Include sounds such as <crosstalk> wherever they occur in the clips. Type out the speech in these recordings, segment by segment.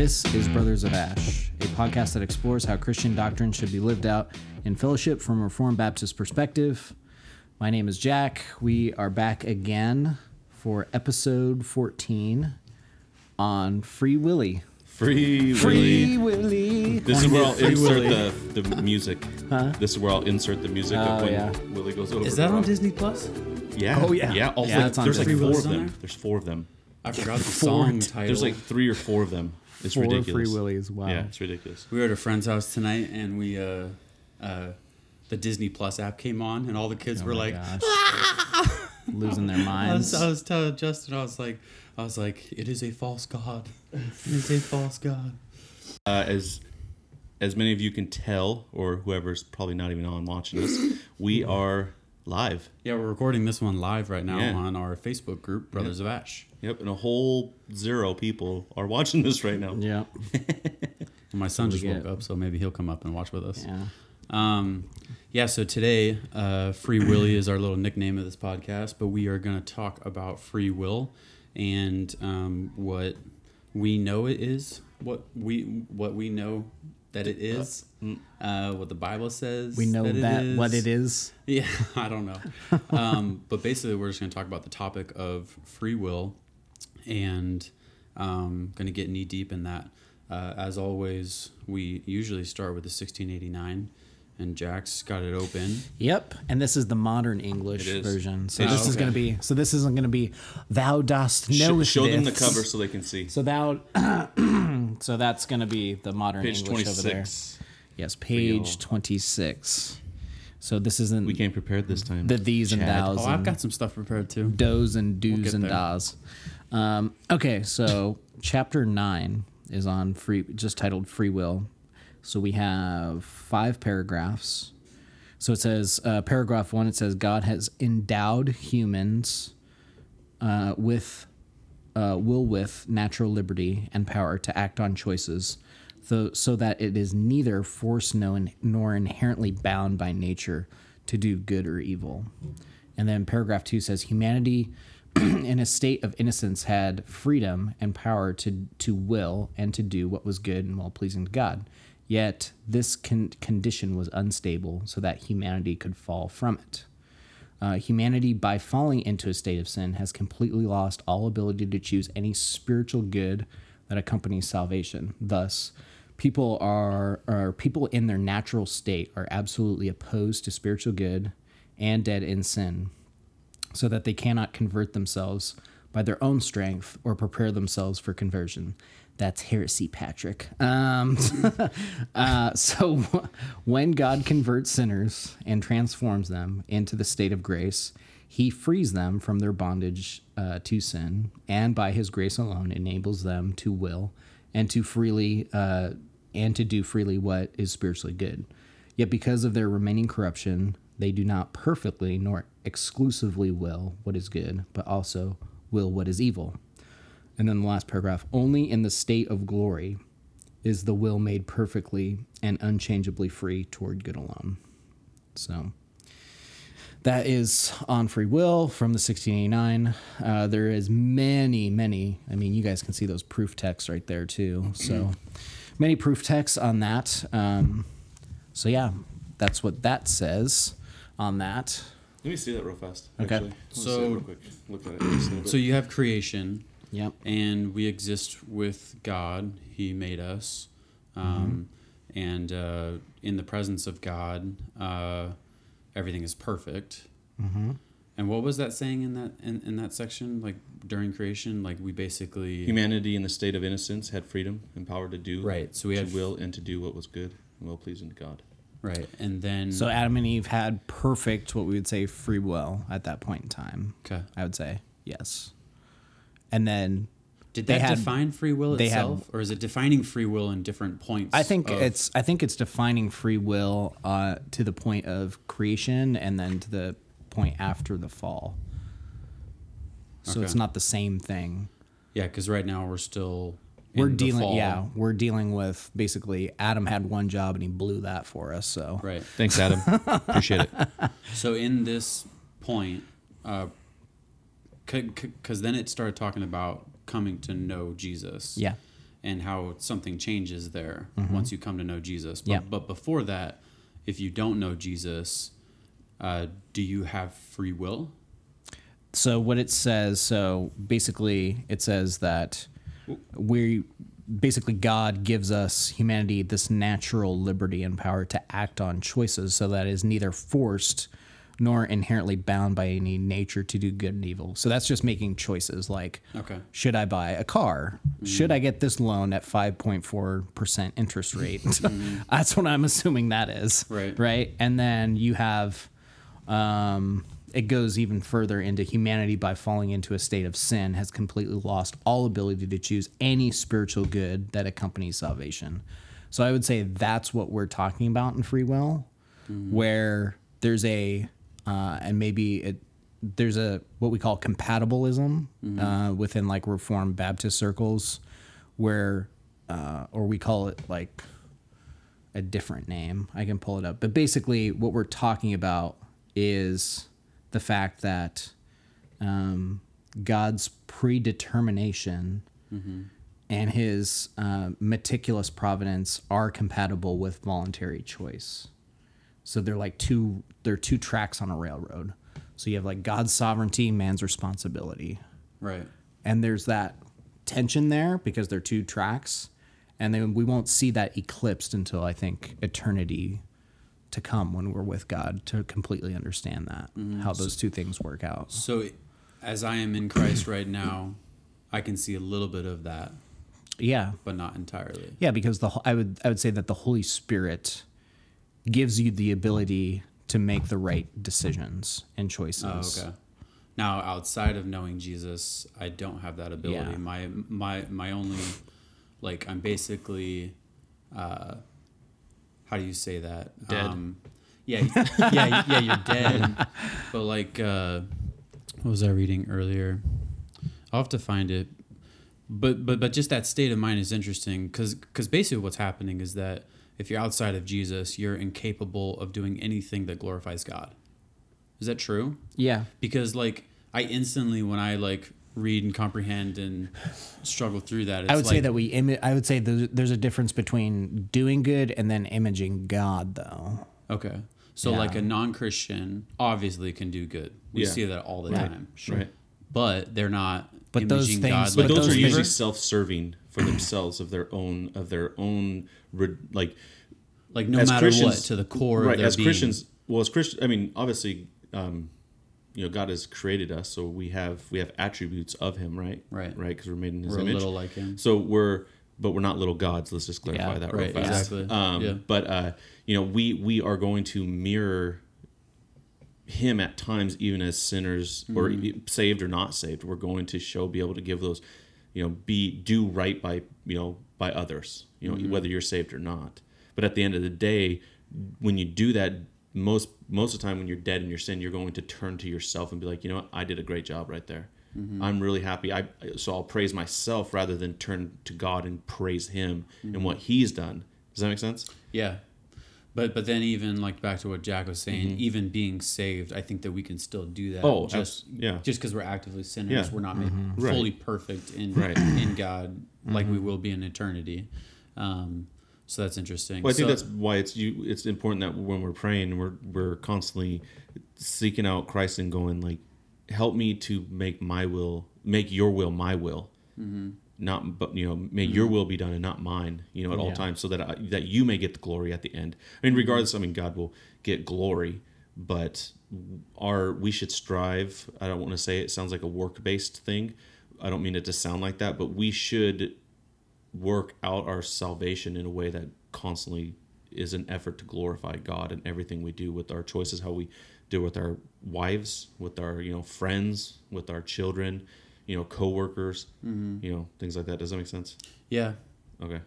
This is Brothers of Ash, a podcast that explores how Christian doctrine should be lived out in fellowship from a Reformed Baptist perspective. My name is Jack. We are back again for episode 14 on Free Willy. Free Willy. Free Willy. Willy. This is where I'll insert the, the music. This is where I'll insert the music Oh, of when yeah. Willy goes over. Is that on. Disney Plus? Yeah. Oh, yeah. Yeah. Also, Yeah, it's on there's like Disney four Plus. of on them. there? There's four of them. I forgot the song title. There's like three or four of them. It's Four ridiculous. Free Willies. Wow. Yeah, it's ridiculous. we were at a friend's house tonight, and we uh, uh, the Disney Plus app came on, and all the kids Oh were like, gosh. losing their <laughs> I was, minds. I was telling Justin, I was like, I was like, it is a false god. It is a false god. Uh, as as many of you can tell, or whoever's probably not even on watching this, we are live. Yeah, we're recording this one live right now Yeah. on our Facebook group, Brothers of Ash. Yep, and a whole zero people are watching this right now. yeah. <laughs> My son just woke up, so maybe he'll come up and watch with us. Yeah. Um, yeah, so today, uh, Free Willy is our little nickname of this podcast, but we are going to talk about free will and um, what we know it is, what we what we know that it is, uh, what the Bible says. We know that, it what is. it is. <laughs> Yeah, I don't know. <laughs> um, but basically, we're just going to talk about the topic of free will and um, going to get knee deep in that. Uh, as always, we usually start with the 1689, and Jack's got it open. Yep, and this is the modern English version. So Oh, this is going to be. So this isn't going to be. Thou dost Sh- know. show them the cover so they can see. So thou. <clears throat> so that's going to be the modern Page English over there. 26. Yes, page all. twenty six. So this isn't We came prepared this time. the these and thous Oh, I've got some stuff prepared too. does and do's get and there. das. Um, okay, so <laughs> chapter nine is on free, just titled free will. So we have five paragraphs. So it says, uh, paragraph one, it says, God has endowed humans uh, with uh, will with natural liberty and power to act on choices, so, so that it is neither forced nor, nor inherently bound by nature to do good or evil. And then paragraph two says, humanity <clears throat> in a state of innocence had freedom and power to, to will and to do what was good and well pleasing to God. Yet this con- condition was unstable, so that humanity could fall from it. Uh, humanity, by falling into a state of sin, has completely lost all ability to choose any spiritual good that accompanies salvation. Thus, people are, or people in their natural state are absolutely opposed to spiritual good and dead in sin, so that they cannot convert themselves by their own strength or prepare themselves for conversion. That's heresy, Patrick. Um, <laughs> uh, so, <laughs> when God converts sinners and transforms them into the state of grace, he frees them from their bondage uh, to sin, and by his grace alone enables them to will and to freely uh, and to do freely what is spiritually good. Yet, because of their remaining corruption, they do not perfectly nor exclusively will what is good, but also will what is evil. And then the last paragraph only in the state of glory is the will made perfectly and unchangeably free toward good alone. So that is on free will from the 1689. Uh, there is many, many. I mean, you guys can see those proof texts right there too. So many proof texts on that. Um, so yeah, that's what that says on that. Let me see that real fast. Okay. Actually. So- real quick. Look at it. just a little So you have creation, Yep. and we exist with God. He made us, um, and uh, in the presence of God, uh, everything is perfect. Mm-hmm. And what was that saying in that in, in that section? Like during creation, like we basically Humanity in the state of innocence had freedom and power to do right. So we had will and to do what was good and well pleasing to God. right, and then So Adam and Eve had perfect, what we would say, free will at that point in time. okay. I would say yes. And then Did They that had- define free will they had- itself, or is it defining free will in different points? I think of- it's I think it's defining free will uh, to the point of creation and then to the point after the fall. So it's not the same thing. yeah, because right now we're still We're in the dealing fall. yeah, we're dealing with basically Adam had one job and he blew that for us. So right. Thanks, Adam. Appreciate it. <laughs> So in this point, because then it started talking about coming to know Jesus. yeah. and how something changes there once you come to know Jesus. But, Yeah. but before that, if you don't know Jesus, uh, do you have free will? So what it says so basically it says that we basically god gives us humanity this natural liberty and power to act on choices so that is neither forced nor inherently bound by any nature to do good and evil. So that's just making choices like Okay. should i buy a car? Should i get this loan at 5.4% interest rate? <laughs> <laughs> That's what i'm assuming that is Right. right? And then you have um, it goes even further into humanity by falling into a state of sin has completely lost all ability to choose any spiritual good that accompanies salvation. So I would say that's what we're talking about in free will, where there's a uh, and maybe it there's a what we call compatibilism uh, within like Reformed Baptist circles, where uh, or we call it like a different name. I can pull it up. But basically, what we're talking about is the fact that um, God's predetermination and his uh, meticulous providence are compatible with voluntary choice. So they're like two they're two tracks on a railroad. So you have like God's sovereignty, man's responsibility Right. and there's that tension there because they're two tracks and then we won't see that eclipsed until i think eternity to come when we're with god to completely understand that how those two things work out So, as I am in Christ right now, I can see a little bit of that, yeah but not entirely. yeah because the i would i would say that the holy spirit gives you the ability to make the right decisions and choices Oh, okay. Now, outside of knowing Jesus, I don't have that ability. Yeah. My my my only, like, I'm basically, uh, how do you say that? Dead. Um, yeah, <laughs> yeah, yeah. You're dead. But like, uh, what was I reading earlier? I'll have to find it. But but but just that state of mind is interesting because basically what's happening is that if you're outside of Jesus, you're incapable of doing anything that glorifies God. Is that true? yeah because like I instantly when I like read and comprehend and struggle through that, it's i would say that we imi- i would say there's, there's a difference between doing good and then imaging god though okay. So Yeah. like a non-Christian obviously can do good. We Yeah. see that all the Right. time, Right. but they're not. But those things- God but But like those those are usually self-serving for themselves of their own of their own like like no matter Christians- what to the core right of their as being. Christians. Well, as Christian, I mean, obviously, um, you know, God has created us, so we have we have attributes of Him, right? Right. Right, because we're made in His We're a image. little like Him. So we're, but we're not little gods. Let's just clarify Yeah, that real right, fast. exactly. Um, Yeah. But uh, you know, we we are going to mirror him at times, even as sinners or Mm-hmm. e- saved or not saved. We're going to show, be able to give those, you know, be do right by you know by others. You know, Mm-hmm. whether you're saved or not. But at the end of the day, when you do that, most most of the time when you're dead in your sin, you're going to turn to yourself and be like, you know what, I did a great job right there. Mm-hmm. I'm really happy. I so I'll praise myself rather than turn to God and praise Him Mm-hmm. and what He's done. Does that make sense? Yeah. But but then even like back to what Jack was saying, even being saved, I think that we can still do that. Mm-hmm. Oh, just abs- yeah. just because we're actively sinners, Yeah. we're not made Right. fully perfect in Right. Mm-hmm. in God like we will be in eternity. Um, so that's interesting. Well, I think So- that's why it's you. It's important that when we're praying, we're we're constantly seeking out Christ and going like, help me to make my will, make Your will my will, Mm-hmm. not but you know, may Your will be done and not mine. You know, at all Yeah. times, so that I, that You may get the glory at the end. I mean, regardless, I mean, God will get glory, but our we should strive. I don't want to say it sounds like a work based thing. I don't mean it to sound like that, but we should work out our salvation in a way that constantly is an effort to glorify God in everything we do with our choices, how we do with our wives, with our you know friends, with our children, you know coworkers, you know things like that. Does that make sense? yeah, Okay,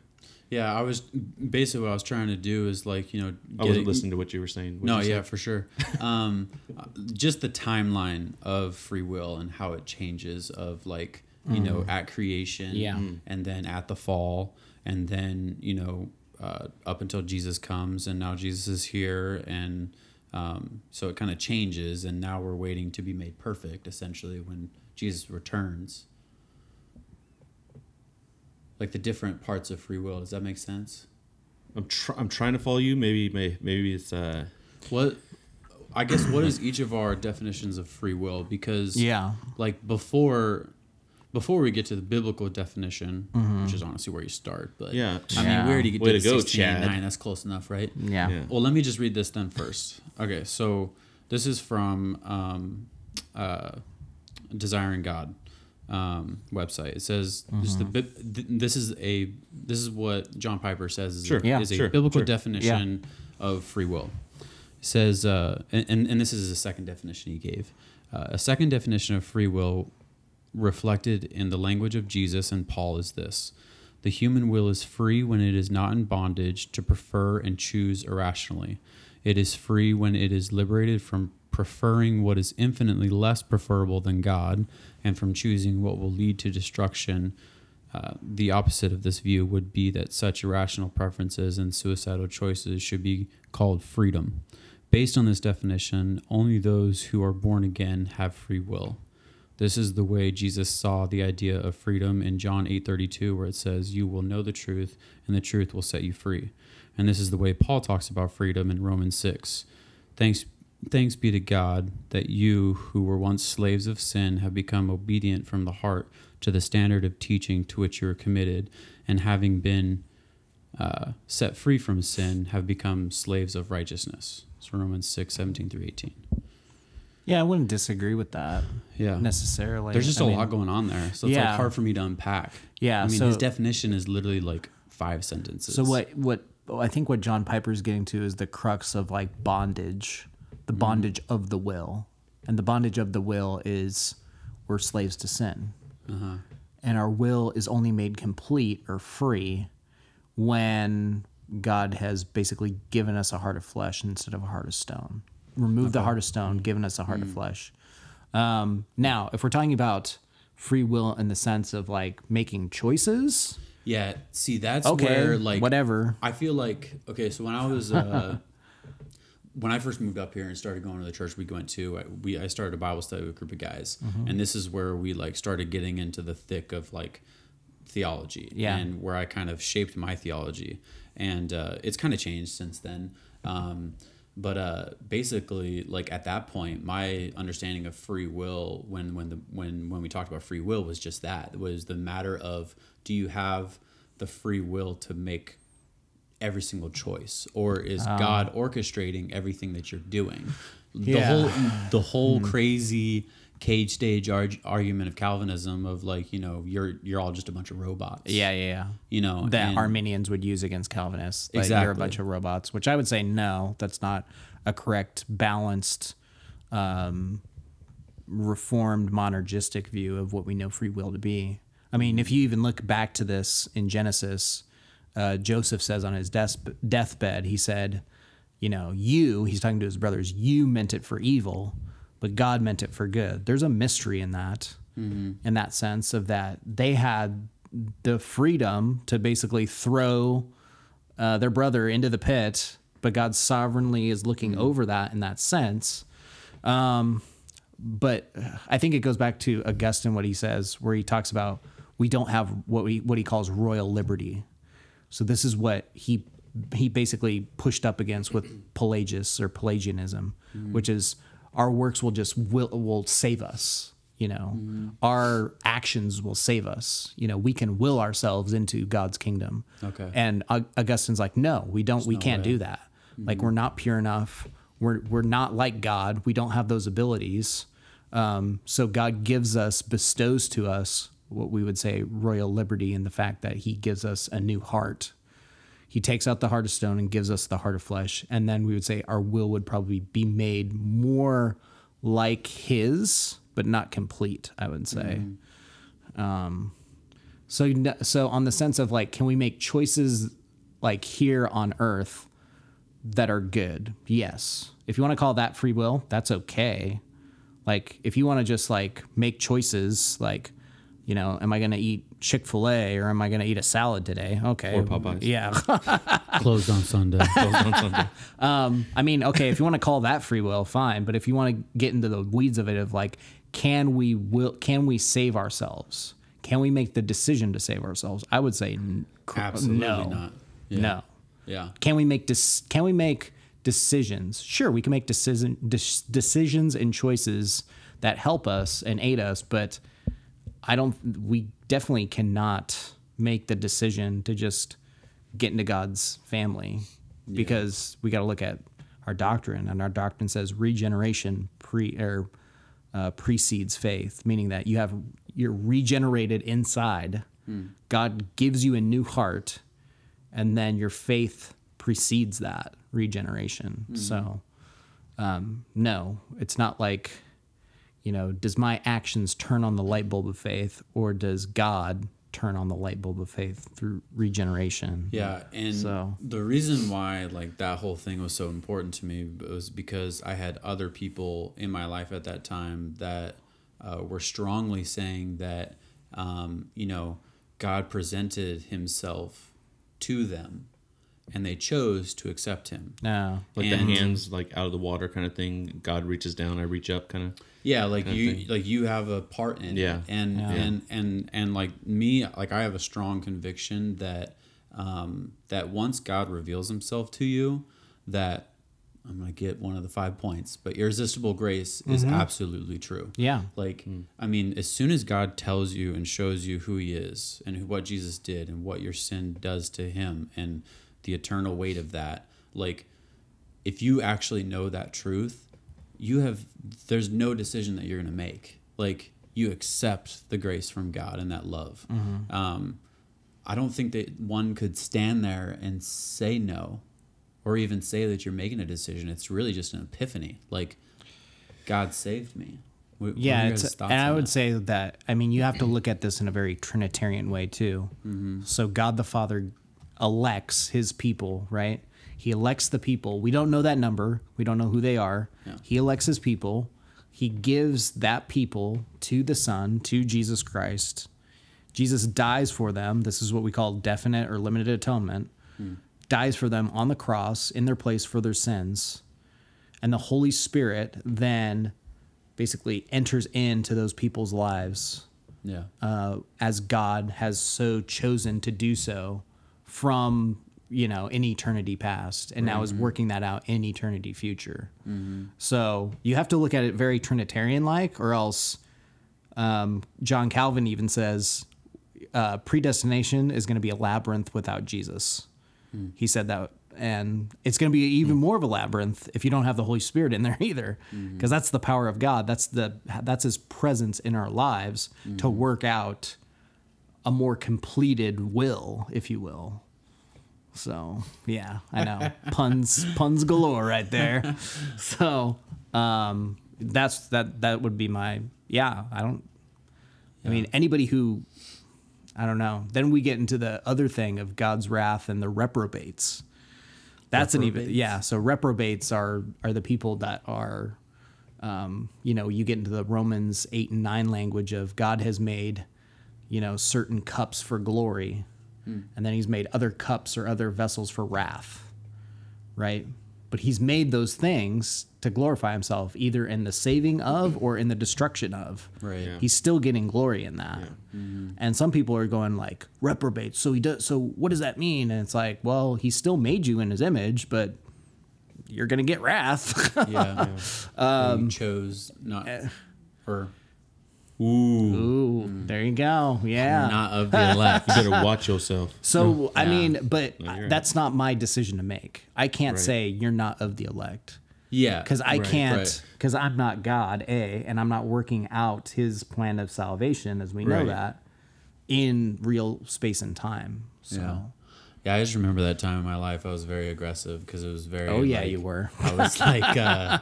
yeah. I was basically what I was trying to do is like you know I wasn't listening to what you were saying. What'd No, you say? yeah, for sure. Um, <laughs> just the timeline of free will and how it changes of like you know at creation, Yeah. Mm. and then at the fall, and then you know uh, up until Jesus comes, and now Jesus is here, and um, so it kind of changes, and now we're waiting to be made perfect, essentially, when Jesus returns. like the different parts of free will. Does that make sense? I'm tr- I'm trying to follow you. Maybe may- maybe it's uh What I guess what is each of our definitions of free will? Because Yeah. like before before we get to the biblical definition, which is honestly where you start, but Yeah. I mean Yeah. we already Way did to go, 16, Chad. 9, that's close enough, right? Yeah. Yeah. Well, let me just read this then first. Okay, so this is from um, uh, Desiring God um, website. It says this, is the, th- this is a this is what John Piper says is, Sure. a, Yeah. is a Sure. biblical Sure. definition of free will. It says, uh, and, and and this is the second definition he gave. Uh, a second definition of free will reflected in the language of Jesus and Paul is this the human will is free when it is not in bondage to prefer and choose irrationally. It is free when it is liberated from preferring what is infinitely less preferable than God and from choosing what will lead to destruction. Uh, the opposite of this view would be that such irrational preferences and suicidal choices should be called freedom. Based on this definition, only those who are born again have free will. This is the way Jesus saw the idea of freedom in John 8:32 where it says you will know the truth and the truth will set you free. And this is the way Paul talks about freedom in Romans 6. Thanks thanks be to God that you who were once slaves of sin have become obedient from the heart to the standard of teaching to which you are committed and having been uh, set free from sin have become slaves of righteousness. It's Romans 6, 17 through 18. Yeah, I wouldn't disagree with that Yeah. necessarily. There's just a a lot going on there, so it's Yeah. like hard for me to unpack. Yeah, I mean so- his definition is literally like five sentences. So what what I think what John Piper's getting to is the crux of like bondage, the mm-hmm. bondage of the will, and the bondage of the will is we're slaves to sin, uh-huh. and our will is only made complete or free when God has basically given us a heart of flesh instead of a heart of stone. Removed the heart of stone, given us a heart of flesh. Um, now, if we're talking about free will in the sense of like making choices, Yeah, see that's okay, where like whatever. I feel like okay, so when I was uh <laughs> when I first moved up here and started going to the church we went to, I, we I started a Bible study with a group of guys, Mm-hmm. and this is where we like started getting into the thick of like theology, Yeah. and where I kind of shaped my theology, and uh, it's kind of changed since then. Um, but uh, basically, like at that point, my understanding of free will, when when the when when we talked about free will, was just that it was the matter of do you have the free will to make every single choice? Or is god orchestrating everything that you're doing? The Yeah. whole the whole crazy cage stage arg- argument of calvinism of like you know you're you're all just a bunch of robots Yeah, yeah, yeah. you know That Arminians would use against Calvinists. Like you're a bunch of robots, which I would say no, that's not a correct, balanced, um, reformed monergistic view of what we know free will to be. I mean, if you even look back to this in Genesis, uh, Joseph says on his death, deathbed, he said, you know, you, he's talking to his brothers, you meant it for evil, but God meant it for good. There's a mystery in that, in that sense of that they had the freedom to basically throw uh, their brother into the pit, but God sovereignly is looking over that in that sense. Um, but I think it goes back to Augustine what he says, where he talks about we don't have what we what he calls royal liberty. So this is what he he basically pushed up against with Pelagius or Pelagianism, which is our works will just will will save us. You know, our actions will save us. You know, we can will ourselves into God's kingdom. Okay. And Augustine's like, no, we don't. we can't do that. Like we're not pure enough. We're we're not like God. We don't have those abilities. Um, so God gives us, bestows to us what we would say royal liberty in the fact that He gives us a new heart. He takes out the heart of stone and gives us the heart of flesh. And then we would say our will would probably be made more like His, but not complete, I would say. Um, so, so on the sense of like, can we make choices like here on earth that are good? Yes. If you want to call that free will, that's okay. Like, if you want to just like make choices, like, you know, am I going to eat Chick fil A or am I going to eat a salad today? Okay. Or Popeyes. Yeah. <laughs> closed on sunday <laughs> Closed on Sunday. Um, I mean, okay, if you want to call that free will, fine. But if you want to get into the weeds of it, of like, can we will can we save ourselves? can we make the decision to save ourselves? I would say n- cr- Absolutely no. not. Yeah. No. Yeah. Can we make dis- can we make decisions? Sure, we can make decision dis- decisions and choices that help us and aid us, but I don't we definitely cannot make the decision to just get into God's family because we got to look at our doctrine and our doctrine says regeneration pre or uh, precedes faith, meaning that you have you're regenerated inside. God gives you a new heart, and then your faith precedes that regeneration. So, um, no, it's not like you know, does my actions turn on the light bulb of faith, or does God turn on the light bulb of faith through regeneration? Yeah, and So- the reason why like that whole thing was so important to me was because I had other people in my life at that time that uh, were strongly saying that um, you know God presented Himself to them, and they chose to accept Him. No. Like And- the hands like out of the water kind of thing. God reaches down, I reach up kind of. Yeah, like you thing. like you have a part in Yeah. it. And Yeah. and and and like me, like I have a strong conviction that um that once God reveals himself to you, that I'm gonna get one of the five points, but irresistible grace is absolutely true. Yeah. Like, I mean, as soon as God tells you and shows you who He is and who- what Jesus did and what your sin does to Him and the eternal weight of that, like, if you actually know that truth, you have, there's no decision that you're going to make. Like, you accept the grace from God and that love. Um, I don't think that one could stand there and say no or even say that you're making a decision. It's really just an epiphany. Like, God saved me. What Yeah, and I would that? say that I mean you have to look at this in a very Trinitarian way too. Mm-hmm. So God the Father elects His people, right? He elects the people. We don't know that number. We don't know who they are. Yeah. He elects His people. He gives that people to the Son, to Jesus Christ. Jesus dies for them. This is what we call definite or limited atonement. Hmm. Dies for them on the cross in their place for their sins. And the Holy Spirit then basically enters into those people's lives yeah, uh, as God has so chosen to do so from you know in eternity past, and now is mm-hmm. working that out in eternity future. Mm-hmm. So you have to look at it very Trinitarian like, or else um, John Calvin even says uh, predestination is going to be a labyrinth without Jesus. Hmm. He said that, and it's going to be even hmm. more of a labyrinth if you don't have the Holy Spirit in there <laughs> either, mm-hmm. because that's the power of God. That's the that's His presence in our lives to work out a more completed will, if you will. So <laughs> yeah, I know <laughs> puns puns galore right there. <laughs> So um, that's that that would be my yeah. I don't. I mean anybody who I don't know. Then we get into the other thing of God's wrath and the reprobates. That's an even yeah. So reprobates are are the people that are, um, you know, you get into the Romans eight and nine language of God has made, you know, certain cups for glory, and then He's made other cups or other vessels for wrath, right? But He's made those things to glorify Himself, either in the saving of or in the destruction of. right. Yeah. He's still getting glory in that. And some people are going like reprobate. So he does. So what does that mean? And it's like, well, he still made you in his image, but you're gonna get wrath. Yeah, <laughs> Um, you chose not eh. or Ooh, there you go. Yeah. not of the elect. <laughs> You better watch yourself. so I mean, but No, you're that's not my decision to make. I can't Right. say you're not of the elect. Yeah, because I right, can't right. because I'm not God, a, and I'm not working out His plan of salvation as we know Right. that in real space and time. So, Yeah. Yeah, I just remember that time in my life I was very aggressive because it was very. oh yeah, like, you were. I was <laughs> like uh,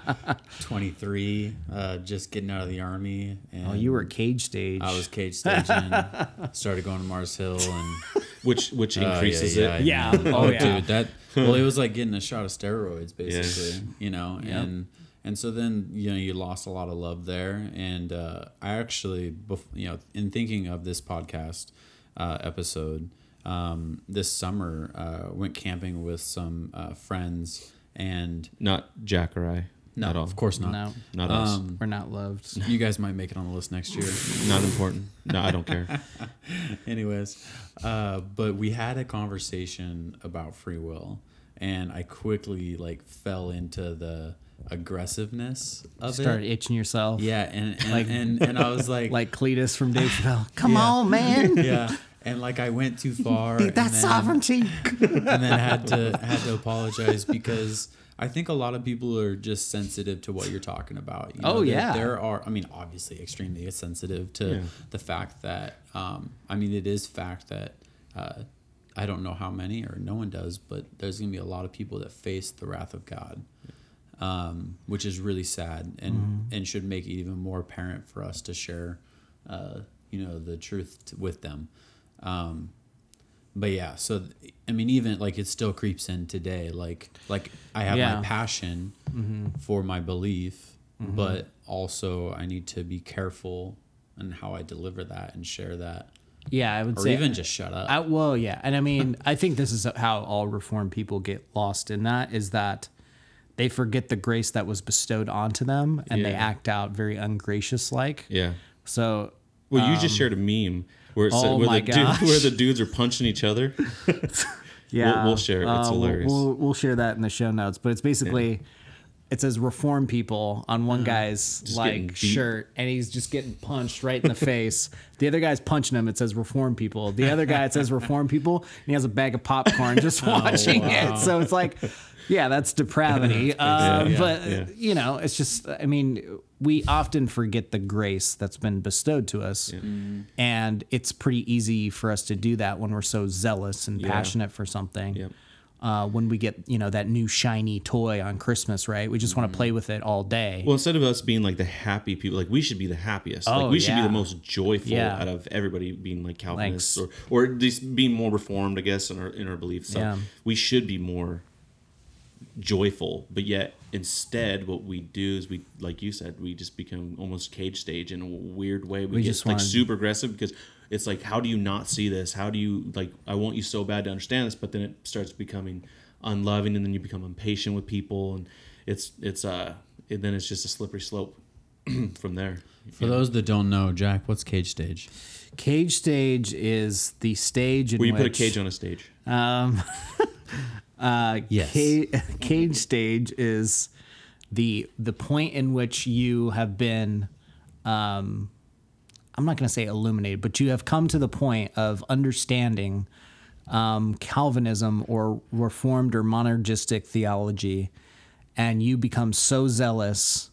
23, uh, just getting out of the army. And Oh, you were cage stage. I was cage staging. <laughs> started going to Mars Hill and <laughs> Which which uh, increases yeah, it. Yeah. man. Oh, Oh, yeah. dude, that well, it was like getting a shot of steroids, basically. You know, and and so then you know you lost a lot of love there, and uh, I actually, bef- you know, in thinking of this podcast uh, episode, um, this summer uh, went camping with some uh, friends, and Not Jack or I. No, Not all. of course not. No, Not us. Um, we're not loved. <laughs> you guys might make it on the list next year. Not important. No, I don't care. <laughs> Anyways, uh, but we had a conversation about free will, and I quickly like fell into the aggressiveness of Start it. itching yourself. Yeah, and and, Like- and and I was <laughs> like, Like Cletus from Dave Chappelle. Come Yeah. on, man. yeah, and like I went too <laughs> far. Beat and that then- sovereignty. <laughs> and then had to had to apologize because I think a lot of people are just sensitive to what you're talking about. You Oh, there- yeah. there are. I mean, obviously, extremely sensitive to Yeah. the fact that. Um, I mean, it is fact that. Uh, I don't know how many, or no one does, but there's gonna be a lot of people that face the wrath of God, um, which is really sad, and Mm-hmm. and should make it even more apparent for us to share, uh, you know, the truth t- with them. Um, but yeah so i mean even like it still creeps in today like like i have Yeah. my passion mm-hmm. for my belief mm-hmm. but also i need to be careful in how i deliver that and share that Yeah, I would or say even just shut up I, well, yeah, and I mean, I think this is how all reformed people get lost in that is that they forget the grace that was bestowed onto them, and they act out very ungracious like. Yeah. So Well, you just um, shared a meme where it said, oh where, my the dude, <laughs> where the dudes are punching each other. <laughs> yeah, we'll share it. It's uh, we'll- hilarious. We'll, we'll share that in the show notes, but it's basically. It says reform people on one guy's Uh-huh. Just getting like beat. shirt, and he's just getting punched right in the <laughs> face. The other guy's punching him. It says reform people. The other guy it says reform people, and he has a bag of popcorn just <laughs> Oh, watching it. So it's like, yeah, that's depravity. <laughs> Uh, Yeah, but yeah. you know, it's just. I mean, we often forget the grace that's been bestowed to us, and it's pretty easy for us to do that when we're so zealous and passionate for something Yep. Uh, when we get you know that new shiny toy on Christmas, right? We just want to play with it all day. Well, instead of us being like the happy people, like we should be the happiest. Oh, like we should be the most joyful Yeah. out of everybody being like Calvinists Like- or or at least being more reformed, I guess, in our in our beliefs. So Yeah. we should be more joyful, but yet instead, what we do is we, like you said, we just become almost cage stage in a weird way. We, We get just like wanna- super aggressive because it's like, how do you not see this? How do you like? I want you so bad to understand this, but then it starts becoming unloving, and then you become impatient with people, and it's it's uh, and then it's just a slippery slope <clears throat> from there. for those that don't know jack what's cage stage Cage stage is the stage in Where you which put a cage on a stage. Um, <laughs> uh, Yes. ca- <laughs> cage stage is the the point in which you have been. Um, I'm not going to say illuminated, but you have come to the point of understanding um, Calvinism or Reformed or monergistic theology, and you become so zealous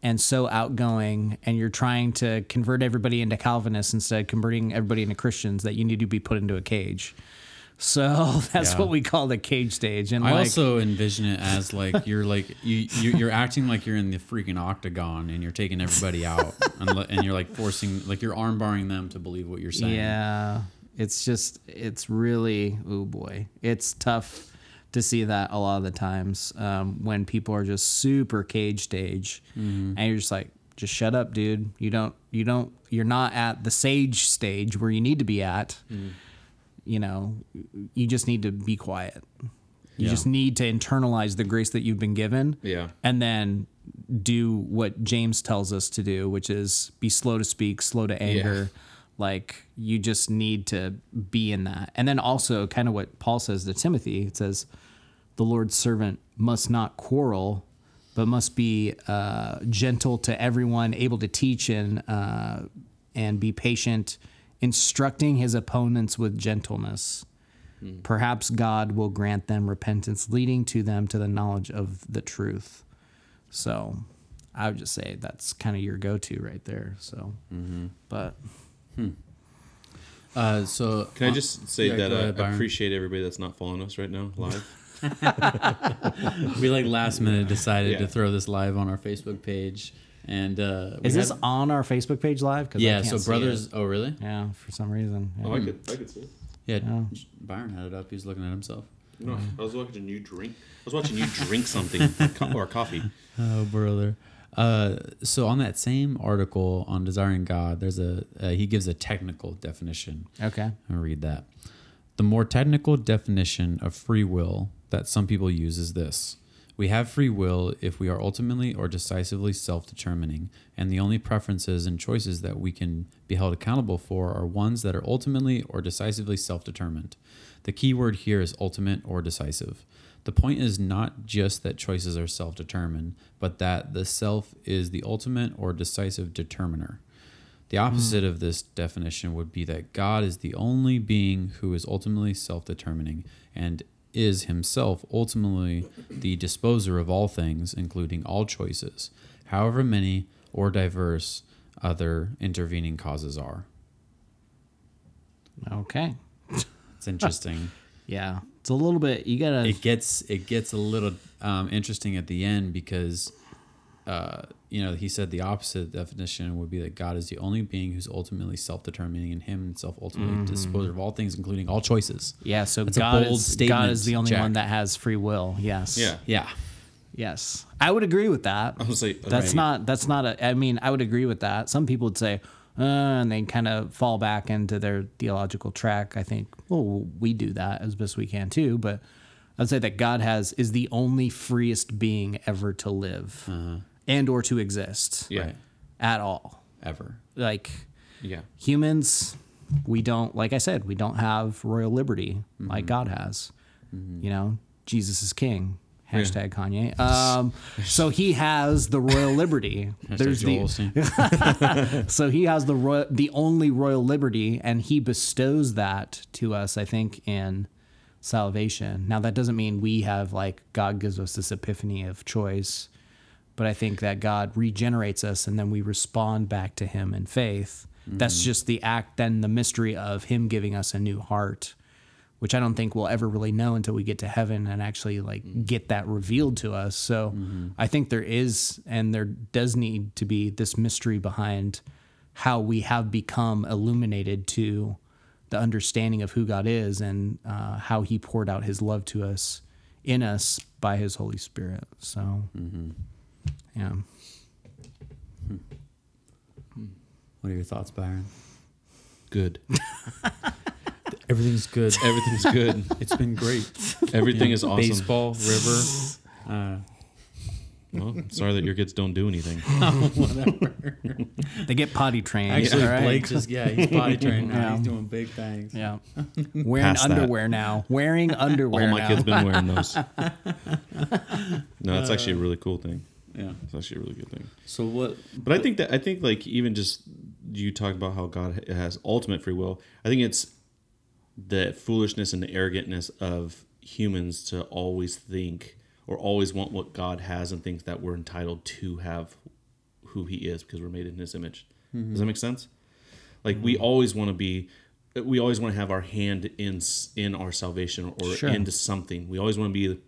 and so outgoing, and you're trying to convert everybody into Calvinists instead of converting everybody into Christians that you need to be put into a cage. So <laughs> that's Yeah. what we call the cage stage. And I like, also envision it as like you're like you, you you're acting like you're in the freaking octagon and you're taking everybody out and, and you're like forcing like you're arm barring them to believe what you're saying. Yeah, it's just it's really oh boy, it's tough to see that a lot of the times um, when people are just super cage stage, and you're just like, just shut up, dude. You don't, you don't, you're not at the sage stage where you need to be at. You know, you just need to be quiet. You Yeah. just need to internalize the grace that you've been given Yeah. and then do what James tells us to do, which is be slow to speak, slow to anger. Like you just need to be in that. And then also kind of what Paul says to Timothy, it says the Lord's servant must not quarrel, but must be uh, gentle to everyone, able to teach and uh, and be patient, instructing his opponents with gentleness. Hmm. Perhaps God will grant them repentance, leading to them to the knowledge of the truth. So, I would just say that's kind of your go-to right there. So, mm-hmm. but hmm. Uh, so Can I just say yeah, that ahead, I appreciate everybody that's not following us right now live. <laughs> <laughs> we like last minute decided Yeah. to throw this live on our Facebook page and uh, is this had- on our Facebook page live? 'Cause I yeah can't so see brothers it. oh really Yeah, for some reason. Yeah. Oh, I could, I could see. it. yeah Oh. Byron had it up he's looking at himself No, I was watching you drink. I was watching you <laughs> drink something co- or coffee. <laughs> Oh, brother. Uh, so on that same article on desiring God, there's a uh, he gives a technical definition. Okay. I'm gonna read that. The more technical definition of free will that some people use is this: We have free will if we are ultimately or decisively self determining, and the only preferences and choices that we can be held accountable for are ones that are ultimately or decisively self determined. The key word here is ultimate or decisive. The point is not just that choices are self determined, but that the self is the ultimate or decisive determiner. The hmm. opposite of this definition would be that God is the only being who is ultimately self determining and is himself ultimately the disposer of all things, including all choices, however many or diverse other intervening causes are. Okay. It's interesting. <laughs> Yeah. It's a little bit. You gotta. it gets it gets a little um, interesting at the end because uh, you know he said the opposite definition would be that God is the only being who's ultimately self-determining and him himself ultimately disposer of all things including all choices. yeah. So That's a God bold is God is the only Jack. one that has free will. Yes. Yeah. Yeah. Yes. I would agree with that. I was like, That's right. not. That's not a. I mean, I would agree with that. Some people would say, uh, and they kind of fall back into their theological track. I think, well, we do that as best we can too. But I'd say that God has is the only freest being ever to live and or to exist Yeah. Right. at all. Ever. Like Yeah. humans, we don't. Like I said, we don't have royal liberty like God has. You know, Jesus is king. Hashtag Kanye. Um, so he has the royal liberty. <laughs> There's the <laughs> so he has the royal, the only royal liberty, and he bestows that to us. I think in salvation. Now that doesn't mean we have like God gives us this epiphany of choice, but I think that God regenerates us, and then we respond back to Him in faith. That's mm-hmm. just the act, then the mystery of Him giving us a new heart, which I don't think we'll ever really know until we get to heaven and actually like mm. get that revealed to us. So mm-hmm. I think there is and there does need to be this mystery behind how we have become illuminated to the understanding of who God is and uh, how He poured out His love to us in us by His Holy Spirit. So, mm-hmm. Yeah. What are your thoughts, Byron? Good. <laughs> Everything's good. Everything's good. It's been great. Everything is awesome. Baseball, river. Uh, Well, sorry that your kids don't do anything. <laughs> They get potty trained. actually, all right? Blake just yeah, he's potty trained now. Yeah. He's doing big things. Yeah. <laughs> Wearing Past that. underwear now. Wearing underwear All my now. kids been wearing those. No, that's actually a really cool thing. Yeah. It's actually a really good thing. So what? But I think that I think like even just you talk about how God has ultimate free will. I think it's the foolishness and the arrogantness of humans to always think or always want what God has and think that we're entitled to have who He is because we're made in His image. Does that mm-hmm. make sense? Like we mm-hmm. always want to be. We always want to have our hand in in our salvation or Sure. into something. We always want to be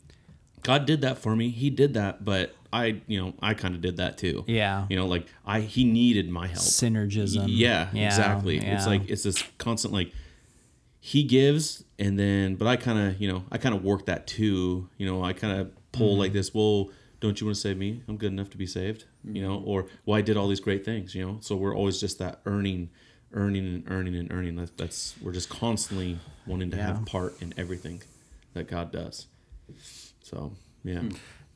God did that for me. He did that, but I, you know, I kind of did that too. Yeah. You know, like I he needed my help. Synergism. Yeah, Yeah, exactly. It's like it's this constant like he gives and then but I kind of, you know, I kind of work that too. You know, I kind of pull Mm-hmm. like this, well, don't you want to save me? I'm good enough to be saved, you know, Mm-hmm. or well, I did all these great things, you know. So we're always just that earning earning and earning and earning. That, that's we're just constantly wanting to Yeah. have part in everything that God does. So, yeah.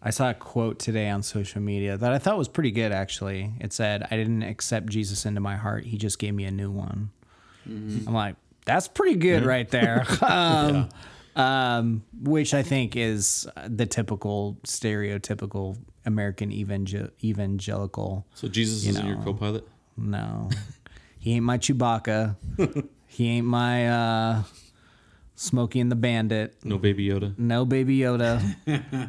I saw a quote today on social media that I thought was pretty good, actually. It said, I didn't accept Jesus into my heart. He just gave me a new one. I'm like, that's pretty good right there. <laughs> um, um, which I think is the typical, stereotypical American evangel- evangelical. So Jesus you isn't your co-pilot? No, he ain't my Chewbacca. <laughs> he ain't my uh, Smokey and the Bandit. No baby Yoda. No Baby Yoda.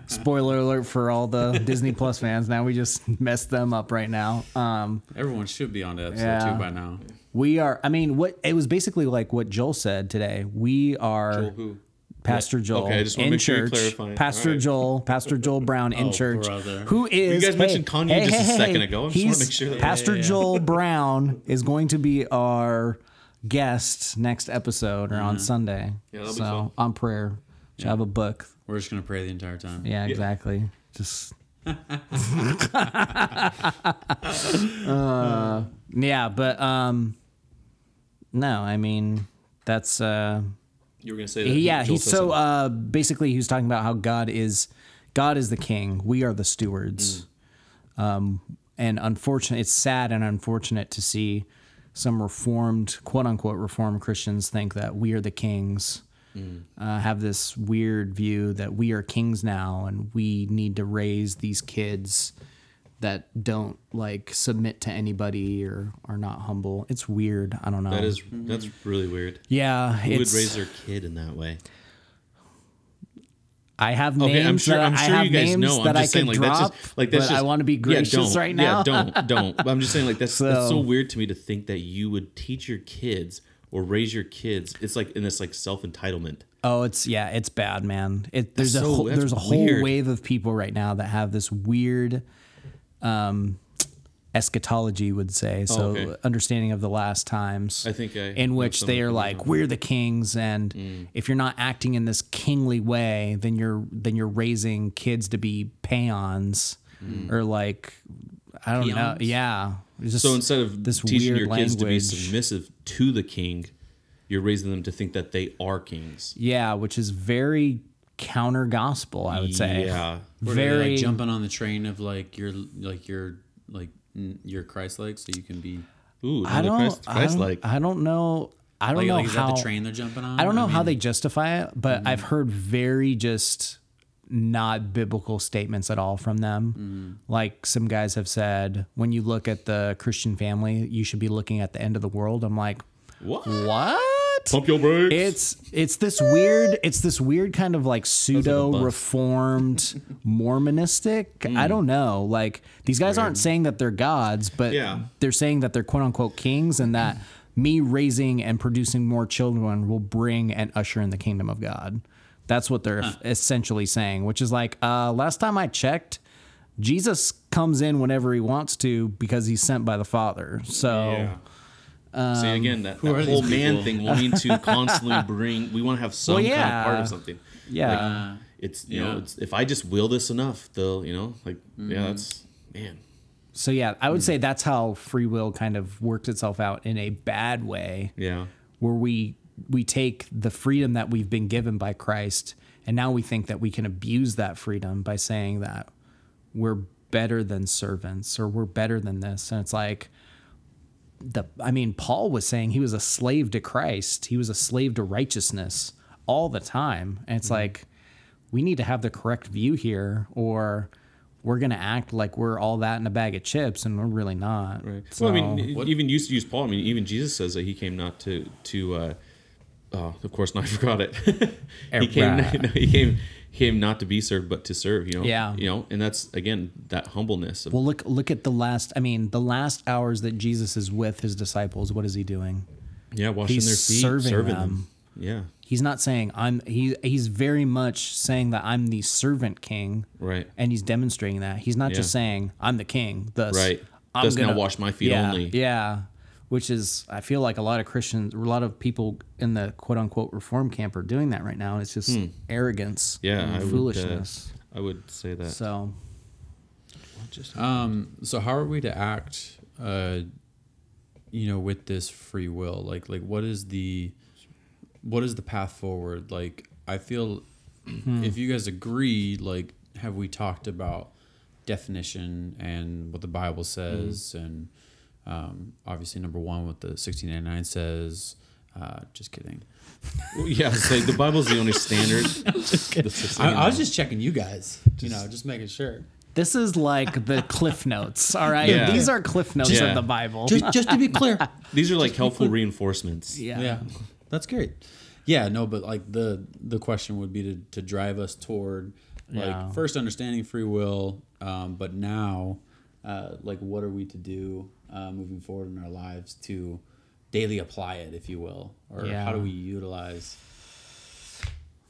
<laughs> Spoiler alert for all the Disney Plus fans. Now we just messed them up right now. Um, Everyone should be on to episode Yeah. two by now. we are. I mean, what it was basically like what Joel said today. We are Joel who? Pastor Joel Okay, I just wanna in make sure you're church. clarifying. Pastor All right. Joel, Pastor Joel Brown in <laughs> Oh, church, brother. who is. You guys mentioned Kanye just a second ago. I just wanna he's- make sure that- Pastor Yeah, yeah, yeah. Joel Brown is going to be our guest next episode or on Sunday. Yeah, that'll be so fun. on prayer, should have a book. We're just gonna pray the entire time. Yeah, exactly. Just. <laughs> uh, yeah, but um, no, I mean that's uh, You were gonna say that. yeah. Joel He's so uh, basically he was talking about how God is God is the king. We are the stewards. Um, and unfortunate, it's sad and unfortunate to see some reformed, quote unquote, reformed Christians think that we are the kings. Uh, have this weird view that we are kings now and we need to raise these kids that don't like submit to anybody or are not humble. It's weird. I don't know. That is that's really weird. yeah. Who would raise their kid in that way? I have Okay, names I'm sure. that I'm I sure have you guys names know. I'm that just I saying, like that's just like that's just. I want to be yeah, gracious don't, right now. Yeah, don't, <laughs> don't. But I'm just saying, like that's that's so So- weird to me to think that you would teach your kids or raise your kids. It's like in this like self entitlement. Oh, it's yeah, it's bad, man. It there's a so- whole, there's a whole weird. wave of people right now that have this weird um eschatology would say so Oh, okay. understanding of the last times I think I in which they are like on Mm. we're the kings and if you're not acting in this kingly way then you're then you're raising kids to be peons or like i don't know yeah just So instead of this teaching your kids to be submissive to the king, you're raising them to think that they are kings. yeah which is very counter gospel i would say Yeah. Very like jumping on the train of like you're like you're like you're Christ-like, so you can be Ooh, I don't, Christ, I don't. I don't know. I don't like, know like is how. that the train they're jumping on? I don't know how mean, they justify it, but Mm-hmm. I've heard very just not biblical statements at all from them. Mm-hmm. Like some guys have said, when you look at the Christian family, you should be looking at the end of the world. I'm like, What? what? Pump your brakes. It's it's this weird it's this weird kind of like pseudo reformed Mormonistic. I don't know. Like these guys aren't saying that they're gods, but Yeah. they're saying that they're quote unquote kings and that me raising and producing more children will bring and usher in the kingdom of God. That's what they're essentially saying, which is like uh last time I checked Jesus comes in whenever he wants to because he's sent by the Father. So Yeah. Um, See again that, that whole man people? thing wanting to <laughs> constantly bring. We want to have some Well, kind of part of something. yeah. Like, uh, it's you Yeah. know it's, if I just will this enough, they'll you know like Mm-hmm. yeah that's man. So yeah, I would mm. say that's how free will kind of worked itself out in a bad way, Yeah. where we we take the freedom that we've been given by Christ, and now we think that we can abuse that freedom by saying that we're better than servants or we're better than this, and it's like the I mean, Paul was saying he was a slave to Christ, he was a slave to righteousness all the time, and it's like we need to have the correct view here, or we're gonna act like we're all that in a bag of chips, and we're really not. Right. So, well, I mean, what? even used to use Paul. I mean, even Jesus says that he came not to to. Uh, oh, of course, no, I forgot it. <laughs> he came. Right. <laughs> No, he came. Came not to be served, but to serve. You know. Yeah. You know, and that's again that humbleness. Of, well, look look at the last. I mean, the last hours that Jesus is with his disciples. What is he doing? yeah, washing he's their feet, serving serving, them. them. Yeah. He's not saying I'm. He he's very much saying that I'm the servant king. Right. and he's demonstrating that he's not just saying I'm the king. Thus, Right. I'm now wash my feet yeah, only. Yeah, which is I feel like a lot of Christians, a lot of people in the quote unquote reform camp are doing that right now. and It's just arrogance, Hmm. Yeah. and I would, uh, foolishness. I would say that. so Um, so how are we to act, uh, you know, with this free will? Like, like what is the, what is the path forward? Like, I feel, if you guys agree, like, have we talked about definition and what the Bible says, and um, obviously number one, what the sixteen ninety nine says. Uh, just kidding. Well, yeah. It's like the Bible's the only standard. <laughs> The- I, I was just checking you guys. you know, just making sure. this is like the cliff notes. All right, Yeah. these are cliff notes Yeah. of the Bible. Just, just to be clear. <laughs> These are like helpful reinforcements. yeah. yeah that's great yeah no but like the the question would be to, to drive us toward like Yeah. first understanding free will um, but now uh, like what are we to do uh, moving forward in our lives to daily apply it if you will or Yeah. how do we utilize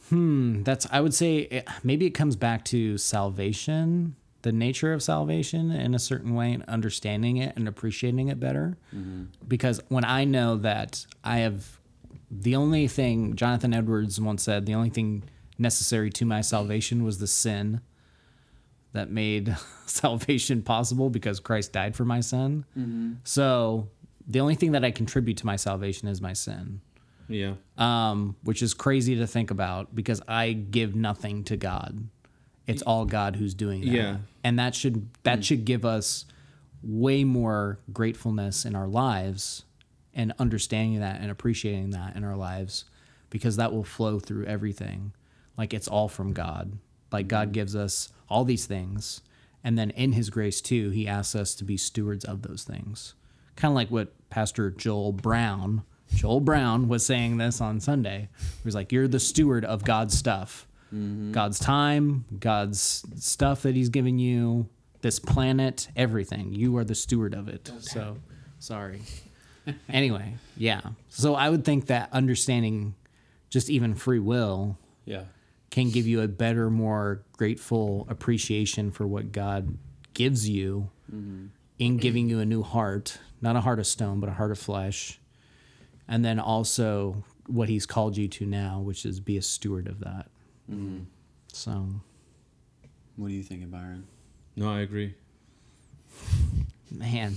Hmm, That's I would say it, maybe it comes back to salvation, the nature of salvation in a certain way, and understanding it and appreciating it better. Because when I know that I have the only thing Jonathan Edwards once said, the only thing necessary to my salvation was the sin that made <laughs> salvation possible because Christ died for my sin. So the only thing that I contribute to my salvation is my sin Yeah. um, which is crazy to think about because I give nothing to God it's all God who's doing that. Yeah. And that should that should give us way more gratefulness in our lives and understanding that and appreciating that in our lives because that will flow through everything. Like it's all from God. Like God gives us all these things and then in his grace too, he asks us to be stewards of those things. Kind of like what Pastor Joel Brown, Joel Brown was saying this on Sunday. He was like, You're the steward of God's stuff. Mm-hmm. God's time, God's stuff that he's giving you, this planet, everything. You are the steward of it. So sorry. <laughs> anyway, yeah. So I would think that understanding just even free will Yeah. Can give you a better, more grateful appreciation for what God gives you mm-hmm. in giving you a new heart, not a heart of stone, but a heart of flesh. And then also what he's called you to now, which is be a steward of that. Mm-hmm. So, What do you thinking, Byron? No, I agree. man,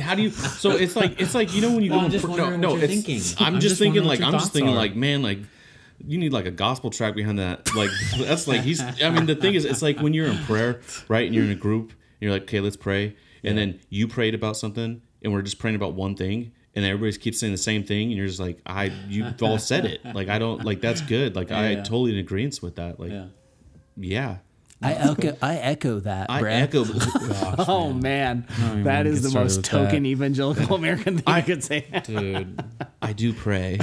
How do you? So it's like it's like you know when you Well, go I'm in just pr- wondering no, what no, you're it's, thinking. I'm, I'm just just thinking like I'm just thinking are. like man like you need like a gospel track behind that like that's like he's I mean the thing is it's like when you're in prayer right and you're in a group and you're like okay let's pray and then you prayed about something and we're just praying about one thing and everybody keeps saying the same thing and you're just like I you've all said it like I don't like that's good like I Yeah. totally in agreement with that like Yeah. yeah I echo, I echo that, I Brett. echo <laughs> Oh man, even that wanna is get the most token that. evangelical American thing I could say. Dude. I do pray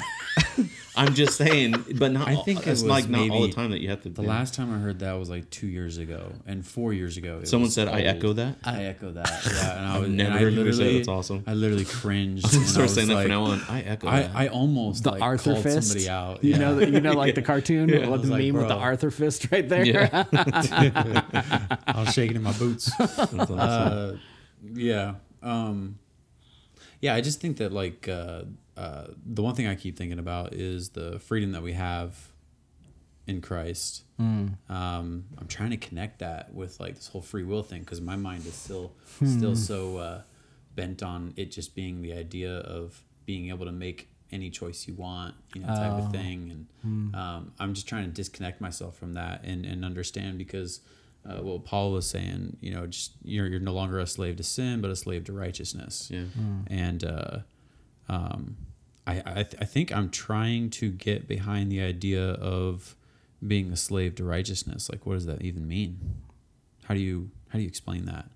<laughs> I'm just saying but not I think it it's was like not all the time that you have to The do. last time I heard that was like two years ago, and four years ago. it Someone was said I old. echo that I echo that. Yeah, and I <laughs> was never and I heard anybody say that's awesome. I literally cringed. I'm gonna and I start was saying that like, from now on. I echo I, that. I almost The like, Arthur called fist. somebody out. You know, you know, like the cartoon, Yeah. with the like, meme with the. Arthur fist right there. yeah, <laughs> I was shaking in my boots. that's awesome. uh, yeah. Um, yeah, I just think that like uh, uh, the one thing I keep thinking about is the freedom that we have in Christ. Um, I'm trying to connect that with like this whole free will thing because my mind is still still so uh, bent on it just being the idea of being able to make any choice you want, you know, type Oh. of thing. And um, I'm just trying to disconnect myself from that and, and understand because uh, what Paul was saying, you know, just you're, you're no longer a slave to sin, but a slave to righteousness. yeah. And uh, um, I, I, th- I think I'm trying to get behind the idea of being a slave to righteousness. Like, what does that even mean? How do you how do you explain that?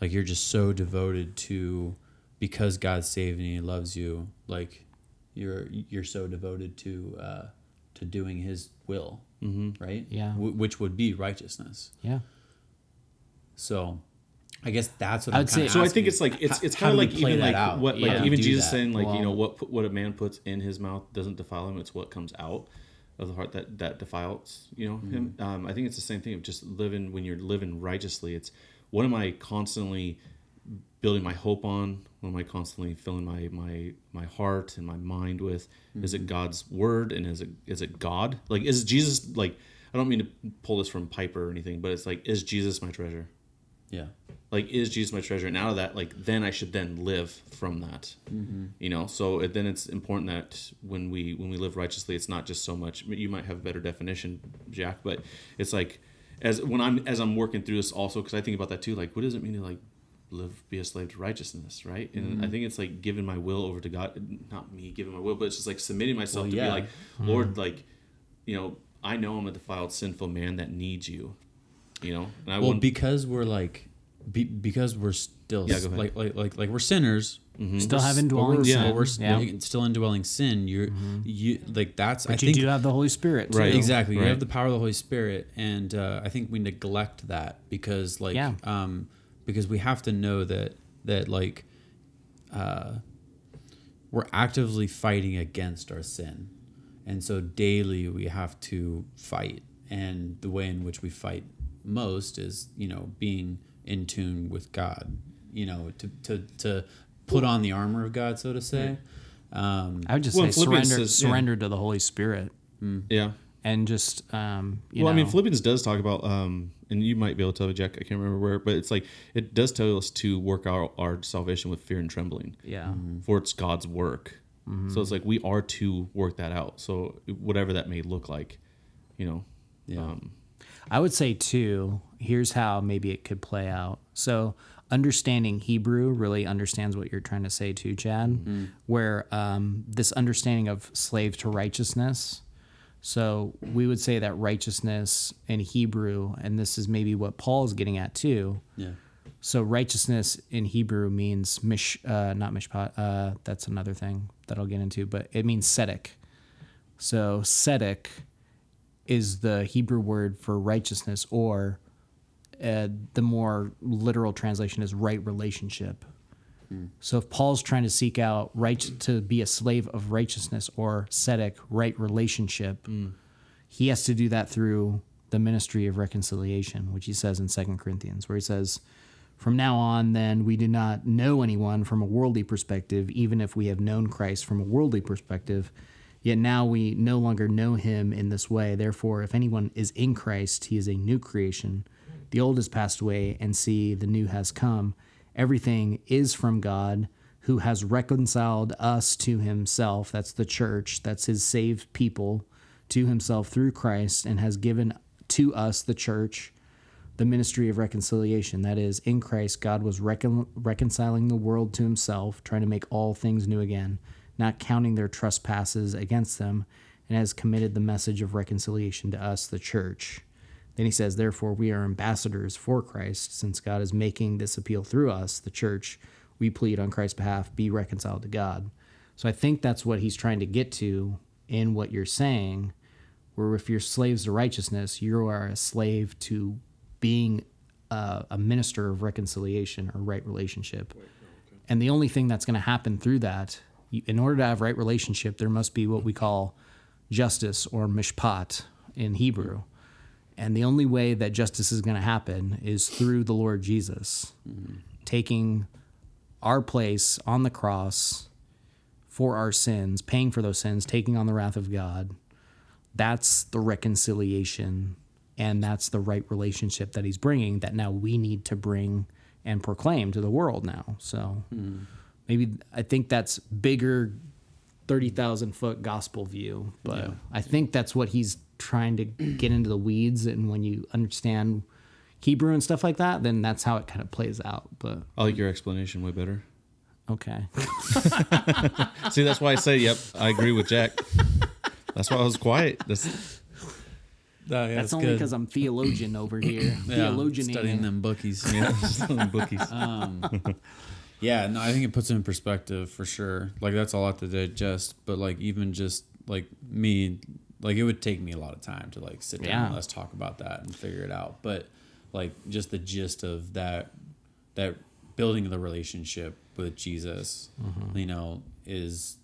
Like, you're just so devoted to because God saved and He loves you. Like, you're you're so devoted to uh, to doing His will, Mm-hmm. right? Yeah. W- which would be righteousness. yeah. So, I guess that's what I I'm would say- kinda So I think it's like it's it's kind of like even like out? what Yeah. like even Jesus that. saying like you know what what a man puts in his mouth doesn't defile him. It's what comes out of the heart that that defiles you know him. Mm-hmm. Um, I think it's the same thing of just living when you're living righteously. It's what am I constantly building my hope on? What am I constantly filling my my my heart and my mind with? Is Mm-hmm. it God's word and is it is it God? Like is Jesus like? I don't mean to pull this from Piper or anything, but it's like is Jesus my treasure? yeah. like is jesus my treasure and out of that like then i should then live from that you know so it, then it's important that when we when we live righteously it's not just so much you might have a better definition jack but it's like as when i'm as i'm working through this also because i think about that too like what does it mean to like live be a slave to righteousness right and i think it's like giving my will over to god not me giving my will but it's just like submitting myself Well, to yeah. be like lord like you know i know i'm a defiled sinful man that needs you you know and i well wouldn't because we're like be, because we're still Yeah, go ahead. like, like like like we're sinners Still have But indwelling we're, sin. but we're yeah. still, still indwelling sin you're you like that's i But you think do have the Holy Spirit. too. Right. exactly you have the power of the holy spirit and uh, i think we neglect that because like Yeah. um because we have to know that that like uh we're actively fighting against our sin. And so daily we have to fight. And the way in which we fight most is you know being in tune with god you know to to to put on the armor of god so to say. Um I would just Well, say surrender, says- yeah. surrender to the Holy Spirit, yeah. and just um, you well, know. I mean, Philippians does talk about, um, and you might be able to tell me, Jack. I can't remember where, but it's like it does tell us to work our our salvation with fear and trembling, yeah, for it's God's work. Mm-hmm. So it's like we are to work that out. So whatever that may look like, you know. Yeah. Um, I would say too. Here's how maybe it could play out. So understanding Hebrew really understands what you're trying to say too, Chad. Where um, this understanding of slave to righteousness. So we would say that righteousness in Hebrew, and this is maybe what Paul's getting at too. Yeah. So righteousness in Hebrew means mish, uh, not mishpat. Uh, that's another thing that I'll get into, but it means tzedek. So tzedek is the Hebrew word for righteousness, or uh, the more literal translation is right relationship. So if Paul's trying to seek out right to be a slave of righteousness or tzedek, right relationship, he has to do that through the ministry of reconciliation, which he says in Second Corinthians, where he says, From now on, then, we do not know anyone from a worldly perspective, even if we have known Christ from a worldly perspective. Yet now we no longer know him in this way. Therefore, if anyone is in Christ, he is a new creation. The old has passed away, and see, the new has come. Everything is from God, who has reconciled us to himself. That's the church, that's his saved people to himself through Christ, and has given to us, the church, the ministry of reconciliation. That is, in Christ, God was recon- reconciling the world to himself, trying to make all things new again, not counting their trespasses against them, and has committed the message of reconciliation to us, the church. Then he says, Therefore, we are ambassadors for Christ, since God is making this appeal through us, the church. We plead on Christ's behalf, be reconciled to God. So I think that's what he's trying to get to in what you're saying, where if you're slaves to righteousness, you are a slave to being a, a minister of reconciliation or right relationship. And the only thing that's going to happen through that, in order to have right relationship, there must be what we call justice or mishpat in Hebrew. And the only way that justice is going to happen is through the Lord Jesus taking our place on the cross for our sins, paying for those sins, taking on the wrath of God. That's the reconciliation and that's the right relationship that he's bringing that now we need to bring and proclaim to the world now. So maybe I think that's bigger 30,000 foot gospel view, but Yeah. I think that's what he's trying to get into the weeds and when you understand Hebrew and stuff like that, then that's how it kind of plays out. But I like your explanation way better. okay. <laughs> See, that's why I say, yep, I agree with Jack. That's why I was quiet. That's, oh, That's only because I'm theologian over here. theologian studying them bookies. yeah, just on bookies. <laughs> Um, yeah, no, I think it puts it in perspective for sure. Like that's a lot to digest, but like even just like me, like it would take me a lot of time to like sit down Yeah. and let's talk about that and figure it out. But like just the gist of that, that building the relationship with Jesus, you know, is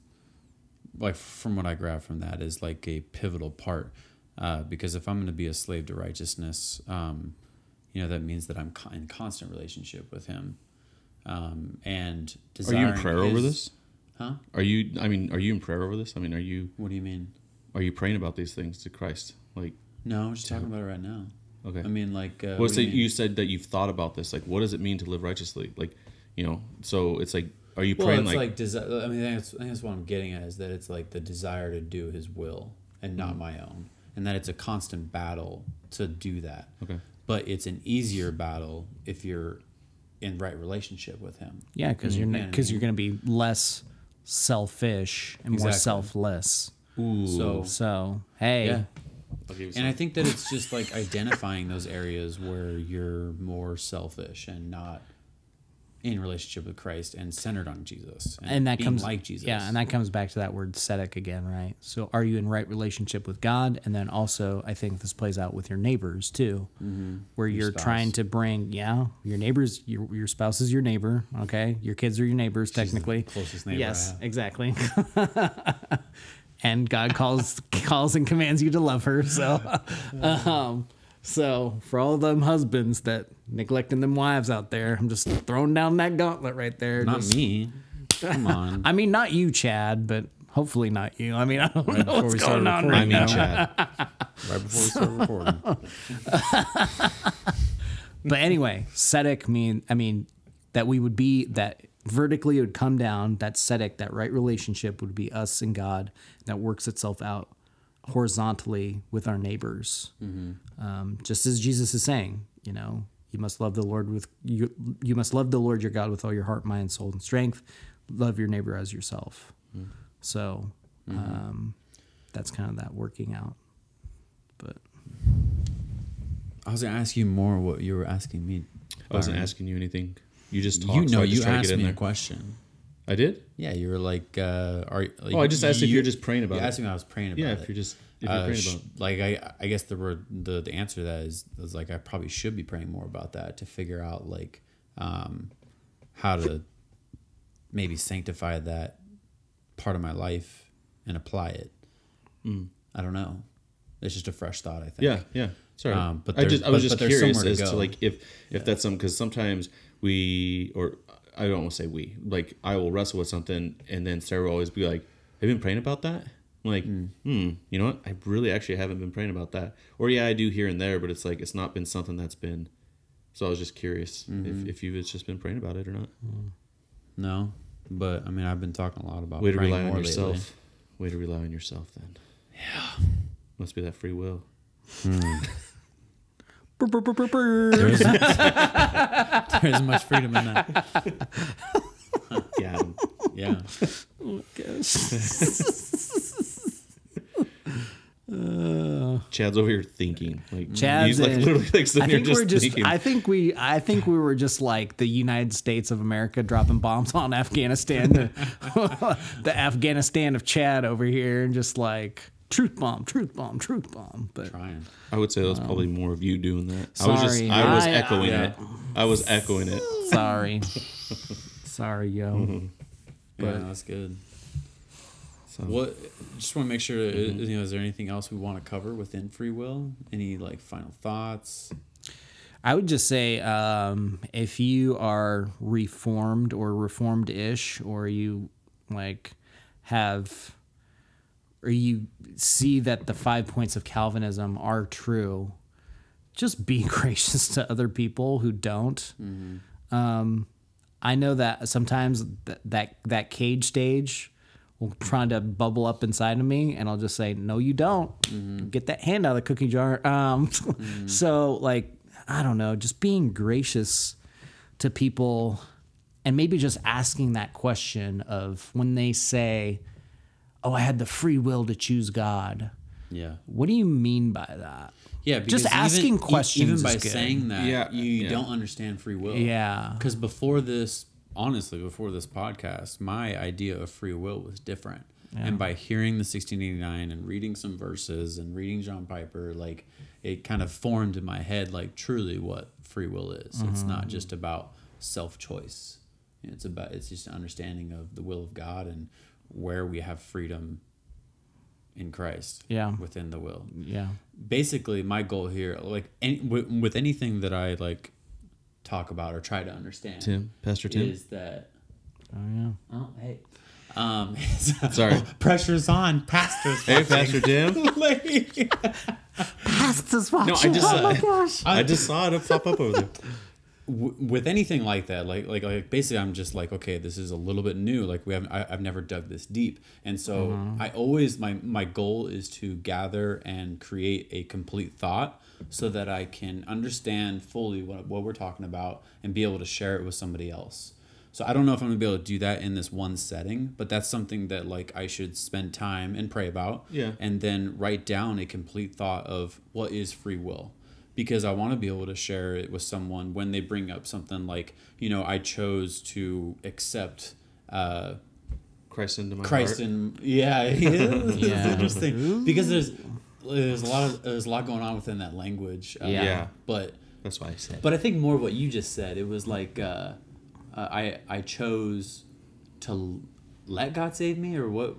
like from what I grab from that is like a pivotal part. Uh, because if I'm going to be a slave to righteousness, um, you know, that means that I'm co- in constant relationship with Him. Um, and Are you in prayer over this? Huh? Are you? I mean, are you in prayer over this? I mean, are you? What do you mean? Are you praying about these things to Christ? Like, No, I'm just talking about it right now. okay. I mean, like, uh, well, what so you you, said that you've thought about this. Like, what does it mean to live righteously? Like, you know, so it's like, are you well, praying it's like, like, desi- I mean, that's, I think that's what I'm getting at is that it's like the desire to do His will and not my own, and that it's a constant battle to do that. okay, But it's an easier battle if you're in right relationship with Him. Yeah, because you're Yeah, I because mean- you're going to be less selfish and more selfless. Ooh, So So hey, yeah. I'll give you And. I think that it's just like identifying those areas where you're more selfish and not in relationship with Christ and centered on Jesus and that being comes like Jesus. Yeah, and that comes back to that word tzedek again, right? So are you in right relationship with God, and then also I think this plays out with your neighbors too, mm-hmm. where you're spouse. trying to bring yeah your neighbors your your spouse is your neighbor, okay? Your kids are your neighbors technically. closest neighbor I Yes, have. exactly. <laughs> and God calls <laughs> calls and commands you to love her. So, <laughs> <laughs> um, so for all them husbands that neglecting them wives out there, I'm just throwing down that gauntlet right there. not Just- me. Come on. I mean, not you, Chad, but hopefully not you. I mean, I don't know before what's we going on recording. I mean, now. Chad. right before we start recording. But anyway, tzedek mean I mean that we would be that vertically it would come down. That tzedek, that right relationship would be us and God that works itself out horizontally with our neighbors. Um, just as Jesus is saying, you know, you must love the Lord with you. You must love the Lord your God with all your heart, mind, soul, and strength. Love your neighbor as yourself. So um, that's kind of that working out. But I was gonna ask you more what you were asking me. I wasn't asking you anything. You just talked. You know, just you asked me a question. I did. Yeah, you were like, uh, are like, Oh, I just asked if you- you're just praying about You it. asked me if I was praying about Yeah, it. if you're just if you're Uh, praying about. like I, I guess the word the, the answer to that is, is like I probably should be praying more about that to figure out like um, how to maybe sanctify that part of my life and apply it. I don't know. It's just a fresh thought. I think. Yeah, yeah. Sorry, Um, but I just I was but- just but curious somewhere to as to like if if that's something because sometimes we or I don't want to say we like I will wrestle with something and then Sarah will always be like, "Have you been praying about that?" I'm like, hmm. you know what? I really actually haven't been praying about that. Or yeah, I do here and there, but it's like it's not been something that's been. So I was just curious Mm-hmm. if if you've just been praying about it or not. No, but I mean I've been talking a lot about Way to praying rely on yourself. lately. Way to rely on yourself then. Yeah. Must be that free will. <laughs> There isn't, <laughs> there isn't much freedom in that. Yeah. Yeah. Oh, uh, Chad's over here thinking. Like Chad's he's like in- literally like sitting I here just we're just. thinking. I think we. I think we were just like the United States of America dropping bombs on Afghanistan. the, <laughs> the Afghanistan of Chad over here, and just like truth bomb, truth bomb, truth bomb. But Trying. I would say that's probably more of you doing that. I was just Sorry. I was I- echoing yeah. it. I was echoing it. <laughs> sorry, sorry, yo. Mm-hmm. <laughs> Yeah, that's good. So What? Just want to make sure. uh, You know, is there anything else we want to cover within free will? Any like final thoughts? I would just say um, if you are reformed or reformed ish, or you like have, or you see that the five points of Calvinism are true, just be <laughs> gracious to other people who don't. Um, I know that sometimes th- that that cage stage will try to bubble up inside of me, and I'll just say, "No, you don't. Get that hand out of the cookie jar." <laughs> Um, so like, I don't know, just being gracious to people, and maybe just asking that question of when they say, "Oh, I had the free will to choose God." Yeah. What do you mean by that? Yeah. Just asking even, questions Even is by good. saying that, Yeah, you yeah. don't understand free will. Yeah. Because before this, honestly, before this podcast, my idea of free will was different. And by hearing the 1689 and reading some verses and reading John Piper, like it kind of formed in my head, like truly what free will is. It's mm-hmm. not just about self choice. It's about it's just an understanding of the will of God and where we have freedom in Christ. Yeah. Within the will Yeah. basically my goal here like any, with, with anything that i like talk about or try to understand Tim, Pastor Tim. is that Oh yeah. oh hey um <laughs> Sorry. pressure's on pastors Hey, Pastor Tim. <laughs> Pastors No, I watching. just oh my uh, gosh. I just saw it pop up over there. W- with anything like that like like like basically i'm just like okay this is a little bit new. Like we haven't I, i've never dug this deep. And so mm-hmm. i always my my goal is to gather and create a complete thought so that i can understand fully what, what we're talking about and be able to share it with somebody else. So i don't know if i'm gonna be able to do that in this one setting but that's something that like i should spend time and pray about Yeah. and then write down a complete thought of what is free will because I want to be able to share it with someone when they bring up something like, you know, I chose to accept uh, Christ into my Christ heart. and yeah, <laughs> yeah. Yeah. interesting because there's there's a lot of there's a lot going on within that language. Uh, Yeah. Yeah. but That's why I said. but I think more of what you just said. It was like uh, uh, I I chose to let God save me, or what?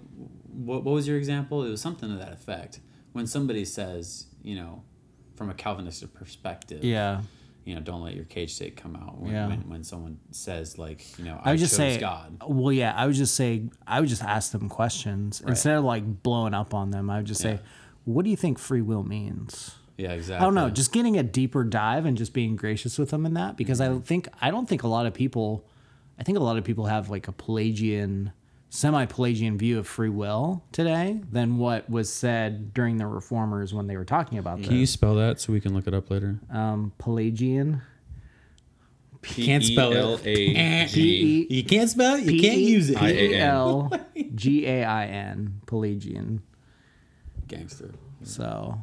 What what was your example? It was something to that effect. When somebody says, you know, from a Calvinistic perspective, Yeah. you know, don't let your cage stage come out. When, Yeah. when, when someone says like, you know, I I, would just say, God. well, yeah, I would just say, I would just ask them questions instead of like blowing up on them. I would just say, Yeah. what do you think free will means? Yeah, exactly. I don't know, just getting a deeper dive and just being gracious with them in that because I Mm-hmm. think I don't think a lot of people, I think a lot of people have like a Pelagian semi-Pelagian view of free will today than what was said during the reformers when they were talking about that. Can you spell that so we can look it up later? Um, Pelagian. Can't spell it. P-E-L-A-G. You can't spell it. You P- can't use it. I- P E L G A I N. Pelagian. Gangster. So,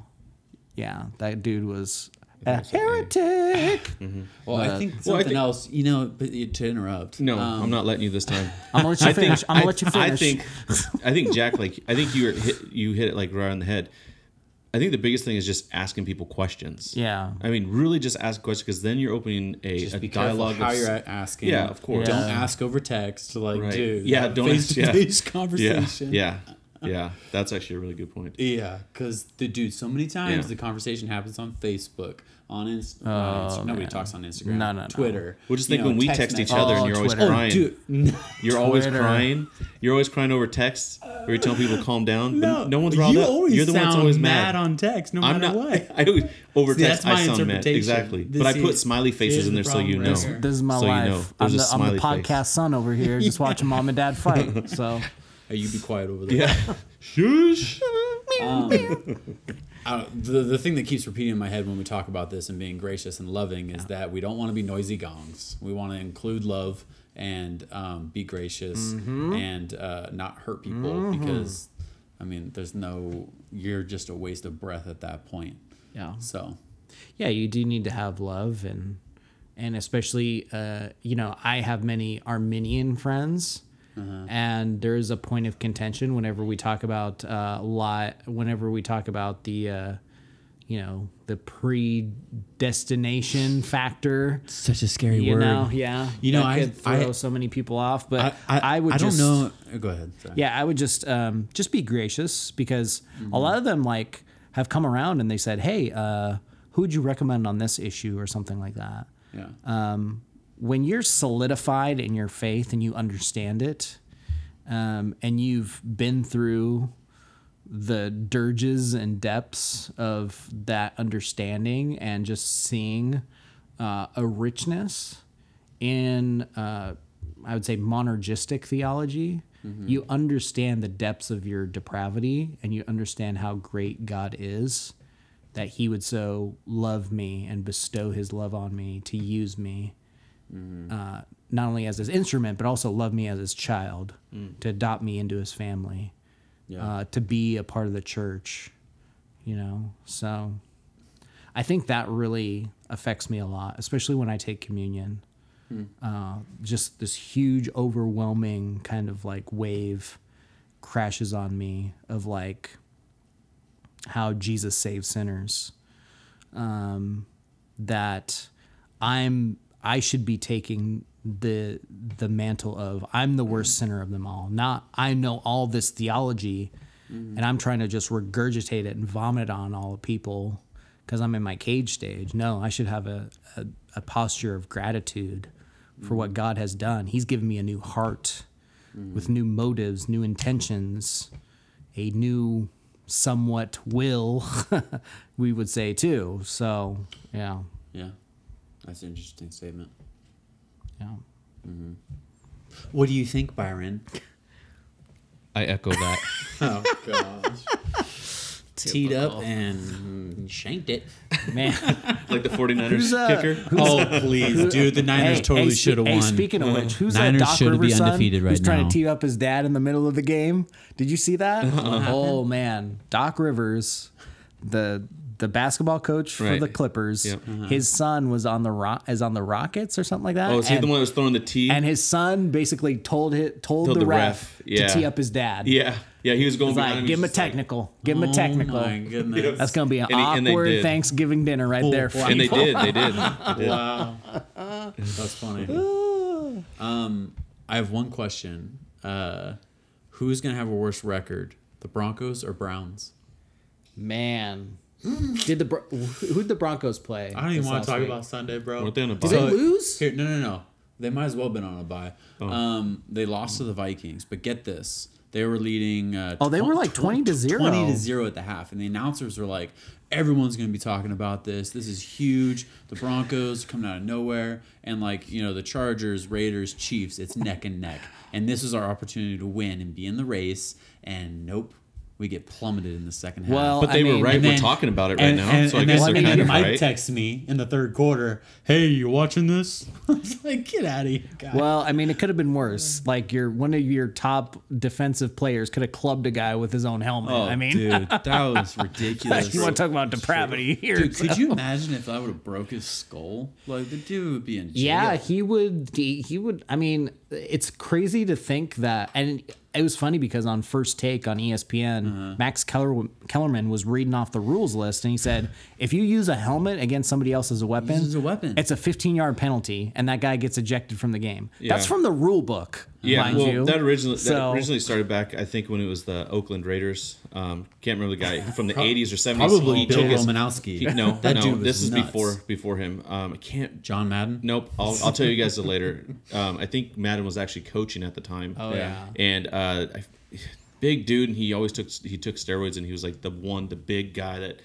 yeah, that dude was a heretic. <laughs> Well, I But- think Well, I something think- else. You know, but you- to interrupt. No, um, I'm not letting you this time. <laughs> I'm gonna let you finish. think, I'm gonna let you finish. I think, I think Jack, like, I think you were hit, you hit it like right on the head. I think the biggest thing is just asking people questions. Yeah. I mean, really, just ask questions because then you're opening a, Just a be careful dialogue. how of, you're asking. Yeah, of course. Don't ask over text. Like, Right. dude. Yeah, don't ask- face-to-face yeah, conversation. yeah, yeah. <laughs> Yeah, that's actually a really good point. Yeah, because the dude, so many times Yeah. the conversation happens on Facebook, on Inst- Oh, uh, nobody man. talks on Instagram, No, no, no. Twitter. Well, just think know, when we text each messages. other and Oh, you're always Twitter. Oh, crying. dude, You're always crying. You're always crying over texts. Or you're telling people to calm down. no, but no one's riled you up. always You're the one that's always mad mad. on text, no I'm matter not. what. <laughs> I always over See, text. that's my I sound mad. Exactly. This but I put smiley faces here's in the there so you know. right. This is my So you life. know. I'm, the, I'm the podcast son over here, just watching mom and dad fight. <laughs> So Hey, you be quiet over there. Yeah. <laughs> Shush. <laughs> Uh, the the thing that keeps repeating in my head when we talk about this and being gracious and loving is that we don't want to be noisy gongs. We want to include love and um, be gracious Mm-hmm. and uh, not hurt people because, I mean, there's no you're just a waste of breath at that point. yeah, So yeah, you do need to have love and and especially uh, you know I have many Arminian friends. And there is a point of contention whenever we talk about uh, lot. Whenever we talk about the, uh, you know, the predestination factor. such a scary You know, yeah. You know, I- could throw I- so many people off. But I, I, I, would I just, don't know. Go ahead. Sorry. Yeah, I would just um, just be gracious because Mm-hmm. a lot of them like have come around and they said, "Hey, uh, who would you recommend on this issue or something like that?" Yeah. Um, when you're solidified in your faith and you understand it, um, and you've been through the dirges and depths of that understanding and just seeing uh, a richness in, uh, I would say, monergistic theology. You understand the depths of your depravity and you understand how great God is, that He would so love me and bestow His love on me to use me uh, not only as his instrument, but also love me as his child, to adopt me into his family, Yeah. uh, to be a part of the church, you know. So I think that really affects me a lot, especially when I take communion. Uh, just this huge, overwhelming kind of like wave crashes on me of like how Jesus saves sinners. Um, that I'm I should be taking the the mantle of I'm the worst sinner of them all. Not I know all this theology and I'm trying to just regurgitate it and vomit on all the people because I'm in my cage stage. No, I should have a, a, a posture of gratitude for what God has done. He's given me a new heart with new motives, new intentions, a new somewhat will, <laughs> we would say too. So, yeah, Yeah. That's an interesting statement. yeah. What do you think, Byron? I echo that. <laughs> Oh gosh. <laughs> Teed up and shanked it. Man, <laughs> like the 49ers Who's, uh, kicker. Oh please, dude! The Niners Hey, totally hey, should have hey, won. speaking of which, who's Niners that Doc should be Rivers son undefeated right who's trying to tee up his dad in the middle of the game? Did you see that? Uh-huh. oh man, Doc Rivers, the the basketball coach for the Clippers, Yep. his son was on the Ro- is on the Rockets or something like that. Oh, is he and, the one that was throwing the tee? and his son basically told it told, Told the, the ref, ref, yeah. to tee up his dad. yeah, yeah. He was going He's like, him. give him a He's just like- technical, give him a technical. Oh my goodness! That's gonna be an And he- awkward did. Thanksgiving dinner right there. For wow. and they did. They did. <laughs> They did. Wow, that's funny. <laughs> Um, I have one question. Uh, who's gonna have a worse record, the Broncos or Browns? Man, did the Bro- who'd the Broncos play? I don't even want to talk week? about Sunday, bro. Weren't they on a Did they lose? Here, no, no, no. They might as well have been on a bye. Um, they lost to the Vikings, but get this: They were leading. Uh, Oh, they were like 20 to 0. 20 to zero at the half, and the announcers were like, "Everyone's going to be talking about this. This is huge. The Broncos coming out of nowhere, and like you know, the Chargers, Raiders, Chiefs. It's neck and neck, and this is our opportunity to win and be in the race. And nope, we get plummeted in the second half. Well, But they I were right. And We're then- talking about it right and, now, and- so I and guess then, they're and then kind of Mike right. texts me in the third quarter, "Hey, you watching this?" <laughs> I was like, "Get out of here, guy." Well, I mean, it could have been worse. Like your one of your top defensive players could have clubbed a guy with his own helmet. oh, I mean, dude, <laughs> that was ridiculous. you want to talk about depravity here? Dude, so- could you <laughs> imagine if I would have broke his skull? Like the dude would be in jail. Yeah, he would. He, he would. I mean, it's crazy to think that. And it was funny because on First Take on ESPN, Uh-huh. Max Keller, Kellerman was reading off the rules list, and he said, <laughs> if you use a helmet against somebody else as a weapon, Use it as a weapon. it's a 15 yard penalty, and that guy gets ejected from the game. That's from the rule book, Yeah, mind well, you. that originally that originally started back. I think when it was the Oakland Raiders. Um, can't remember the guy from the '80s or '70s. probably He Bill took his- Romanowski. he- no, That no, dude was this is nuts. before before him. Um, I can't. John Madden. Nope. I'll, I'll tell you guys later. Um, I think Madden was actually coaching at the time. Oh, yeah. And uh, I, big dude, and he always took he took steroids, and he was like the one, the big guy that.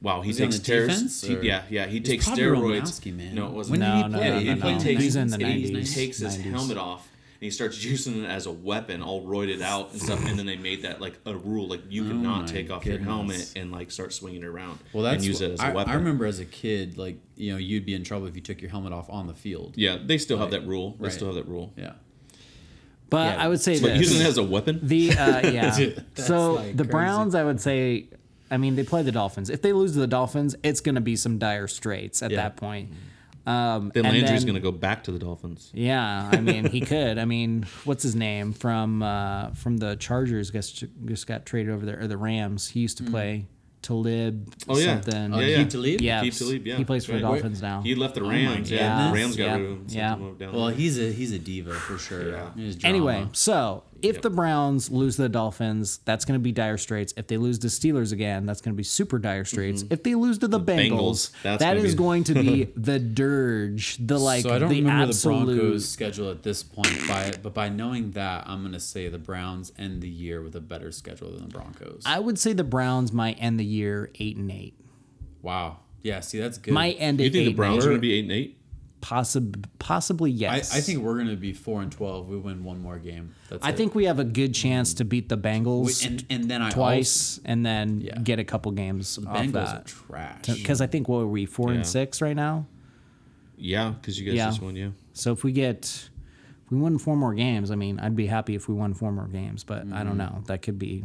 Wow, he Was takes steroids. He- yeah, yeah, he takes steroids. Romanowski, man. No, it wasn't. When did No, he no, play? no, he no, played no. takes, He's in the and he 90s, takes his 90s. helmet off and he starts <laughs> using it as a weapon, all roided out and stuff. And then they made that like a rule, like you Oh cannot my take off your helmet and like start swinging it around Well, that's and use it as a I, weapon. I remember as a kid, like you know, you'd be in trouble if you took your helmet off on the field. Yeah, they still have that rule. They Right. still have that rule. Yeah. but yeah, I would say But this. using it as a weapon. The uh, <laughs> yeah. Dude, that's so like the crazy. Browns, I would say, I mean, they play the Dolphins. If they lose to the Dolphins, it's going to be some dire straits at Yeah. that point. Um, then and Landry's going to go back to the Dolphins. Yeah, I mean, he <laughs> could. I mean, what's his name from uh, from the Chargers? Just just got traded over there, or the Rams. He used to play Talib. Oh yeah, something. yeah, Uh, yeah. Aqib Talib? Yeah, Aqib Talib, yeah, he plays for the that's right. Dolphins now. He left the my Rams. yeah, the. Rams got Yeah, rid of him. yeah. Well, he's a he's a diva for sure. Yeah. Anyway, so if Yep. the Browns lose to the Dolphins, that's going to be dire straits. If they lose to Steelers again, that's going to be super dire straits. Mm-hmm. If they lose to the, Bengals, Bengals, that's that gonna is be- going to be <laughs> the dirge, the like so I don't the remember absolute. the Broncos' schedule at this point, by but by knowing that, I'm gonna say the Browns end the year with a better schedule than the Broncos. I would say the Browns might end the year eight and eight. wow. Yeah. See, that's good. Might end you at think eight the Browns are going to be eight and eight? Possib- possibly yes. I think we're gonna be four and twelve. We win one more game. That's I it. think we have a good chance to beat the Bengals We- and and then I twice, and then Yeah. get a couple games Also, off Bengals are that. trash. Because I think what are we four Yeah. and six right now? Yeah, because you guys Yeah. just won. Yeah. So if we get, if we win four more games, I mean, I'd be happy if we won four more games. But I don't mm-hmm. know. That could be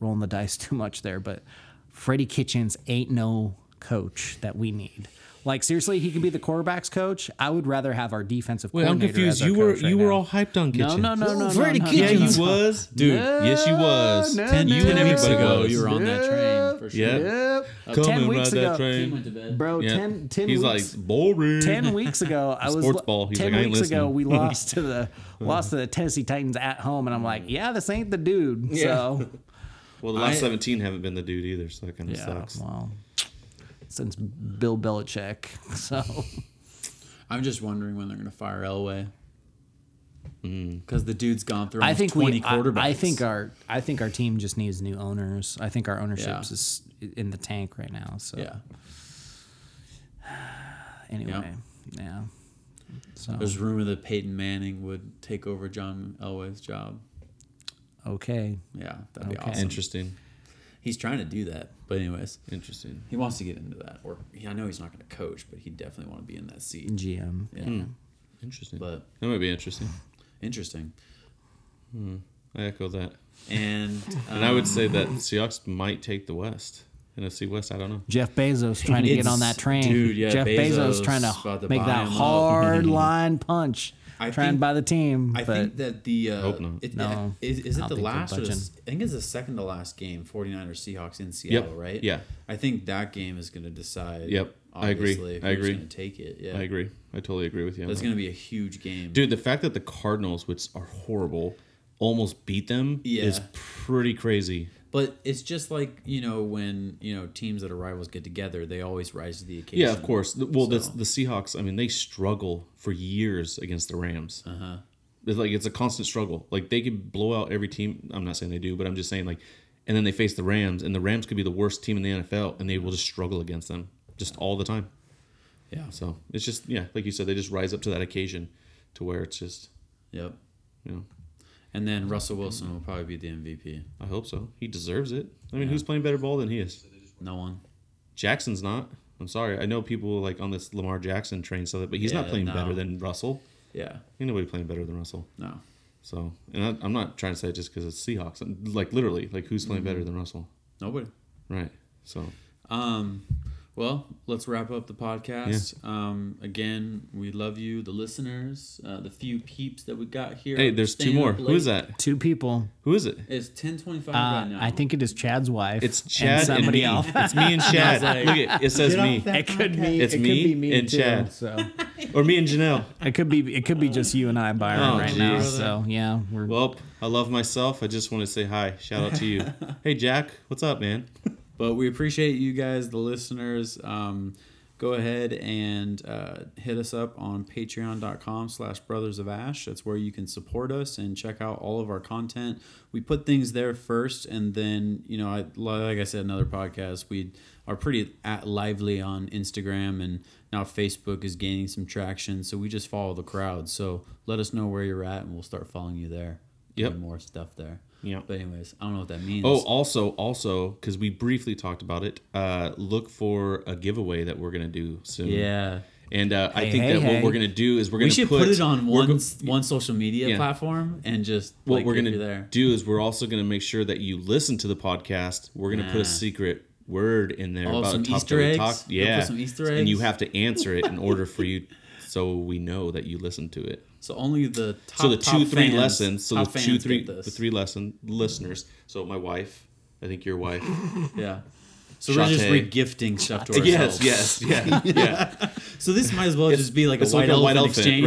rolling the dice <laughs> too much there. But Freddie Kitchens ain't no oh coach that we need. Like seriously, he can be the quarterbacks coach. I would rather have our defensive. Wait, I'm coordinator confused. as our You were right you were all hyped on No, Kitchen. no, no, no, no, Freddie no, no, Yeah, you no. was, Dude, Yes, you was. no, Ten no, you and no, everybody everybody ago, was. you were on that train for sure. Yeah. Yep. Come ten weeks ago, that train. Went to bed. bro. Yeah. 10, 10 He's weeks. like boring. Ten weeks ago, <laughs> I was Sports ball. He's ten like, I ain't weeks ago, we <laughs> lost to the lost to the Tennessee Titans at home, and I'm like, yeah, this ain't the dude. So <laughs> Well, the last I- 17 haven't been the dude either, so that kind of yeah, sucks. well, since Bill Belichick, <laughs> so I'm just wondering when they're gonna fire Elway. Mm. Because the dude's gone through I think 20 we. I, quarterbacks. I think our I think our team just needs new owners. I think our ownership Yeah. is in the tank right now. So yeah. <sighs> anyway, yeah. So There's rumor that Peyton Manning would take over John Elway's job. okay. Yeah, that'd be Okay. awesome. Interesting. He's trying to do that, but anyways, Interesting. he wants to get into that. Or I know he's not going to coach, but he definitely want to be in that seat. GM. Yeah, Interesting. but that might be interesting. interesting. I echo that. And And I would um, say that Seahawks might take the West. NFC West, I don't know. Jeff Bezos trying to get on that train. dude, yeah, Jeff Bezos, Bezos trying to to make that hard <laughs> line punch. I trying think- to buy the team. I but think that the uh, Hope not. It, No, is, is it the last or the, budging. s- I think it's the second to last game 49ers Seahawks in Seattle right Yeah. I think that game is going to decide Yep. I agree. obviously, I agree. going to take it yeah I agree. I totally agree with you. on that's that. going to be a huge game Dude, the fact that the Cardinals, which are horrible, almost beat them is pretty crazy. But it's just like you know when you know teams that are rivals get together they always rise to the occasion Yeah, of course. Well, So- the Seahawks. I mean, they struggle for years against the Rams. uh-huh it's like it's a constant struggle. Like they could blow out every team. I'm not saying they do, but I'm just saying like, and then they face the Rams, and the Rams could be the worst team in the NFL, and they will just struggle against them just all the time. Yeah. So it's just yeah, like you said, they just rise up to that occasion, to where it's just Yep. you know. And then Russell Wilson will probably be the MVP. I hope so. He deserves it. I mean, Yeah. who's playing better ball than he is? No one. Jackson's not. I'm sorry. I know people like on this Lamar Jackson train, so that, but he's not playing no. better than Russell. Yeah. Ain't nobody playing better than Russell. No. So, and I, I'm not trying to say it just because it's Seahawks. Like literally, like who's playing Mm-hmm. better than Russell? Nobody. Right. So, Um, well, let's wrap up the podcast. Um, again, we love you, the listeners, uh, the few peeps that we got here. hey, there's two more. up Who is that? Two people. Who is it? It's ten twenty five Uh, right now. I think it is Chad's wife. It's Chad and, somebody me. else. It's me and <laughs> Chad. like, Look, it, it says me, it could be. It's it me could be me and too, Chad. So <laughs> or me and Janelle. it could be. It could be just you and I, Byron, Oh, right now. So yeah, we're Well, I love myself. I just want to say hi. Shout out to you. <laughs> hey, Jack. What's up, man? But we appreciate you guys, the listeners. Um, go ahead and uh, hit us up on patreon.com slash brothers of ash. That's where you can support us and check out all of our content. We put things there first and then you know I, like i said another podcast we are pretty at lively on instagram and now facebook is gaining some traction. So we just follow the crowd. So let us know where you're at and we'll start following you there. Yep. More stuff there Yep. but anyways i don't know what that means Oh, also, also, because we briefly talked about it, uh, look for a giveaway that we're gonna do soon. yeah And uh, I think hey, that hey. what we're gonna do is we're gonna we should put, it on one go- one social media Yeah. platform and just what like, we're gonna do is we're also gonna make sure that you listen to the podcast. We're gonna put a secret word in there Oh, about some Easter eggs? put Yeah, some Easter and you have to answer it in order for you, <laughs> so we know that you listen to it. So only the top, so the two three fans- lessons. So the two three the three lesson listeners. So my wife, I think your wife. <laughs> Yeah. So we're just regifting stuff to ourselves. yes, yes, yeah, <laughs> yeah. So this might as well just be like a white, like a elephant white exchange.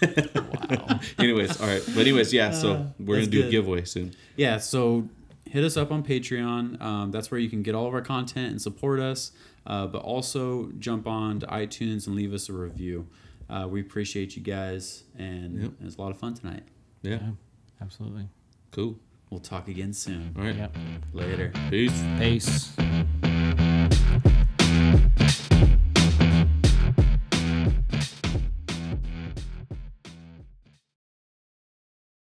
elephant, right? <laughs> anyways, all right. But anyways, yeah. So we're gonna do a giveaway soon. Yeah, so hit us up on Patreon. Um, that's where you can get all of our content and support us. Uh, but also jump on to iTunes and leave us a review. Uh, we appreciate you guys, and Yep. it was a lot of fun tonight. Yeah. yeah, absolutely. Cool. We'll talk again soon. All right. Yep. Later. Peace. Peace.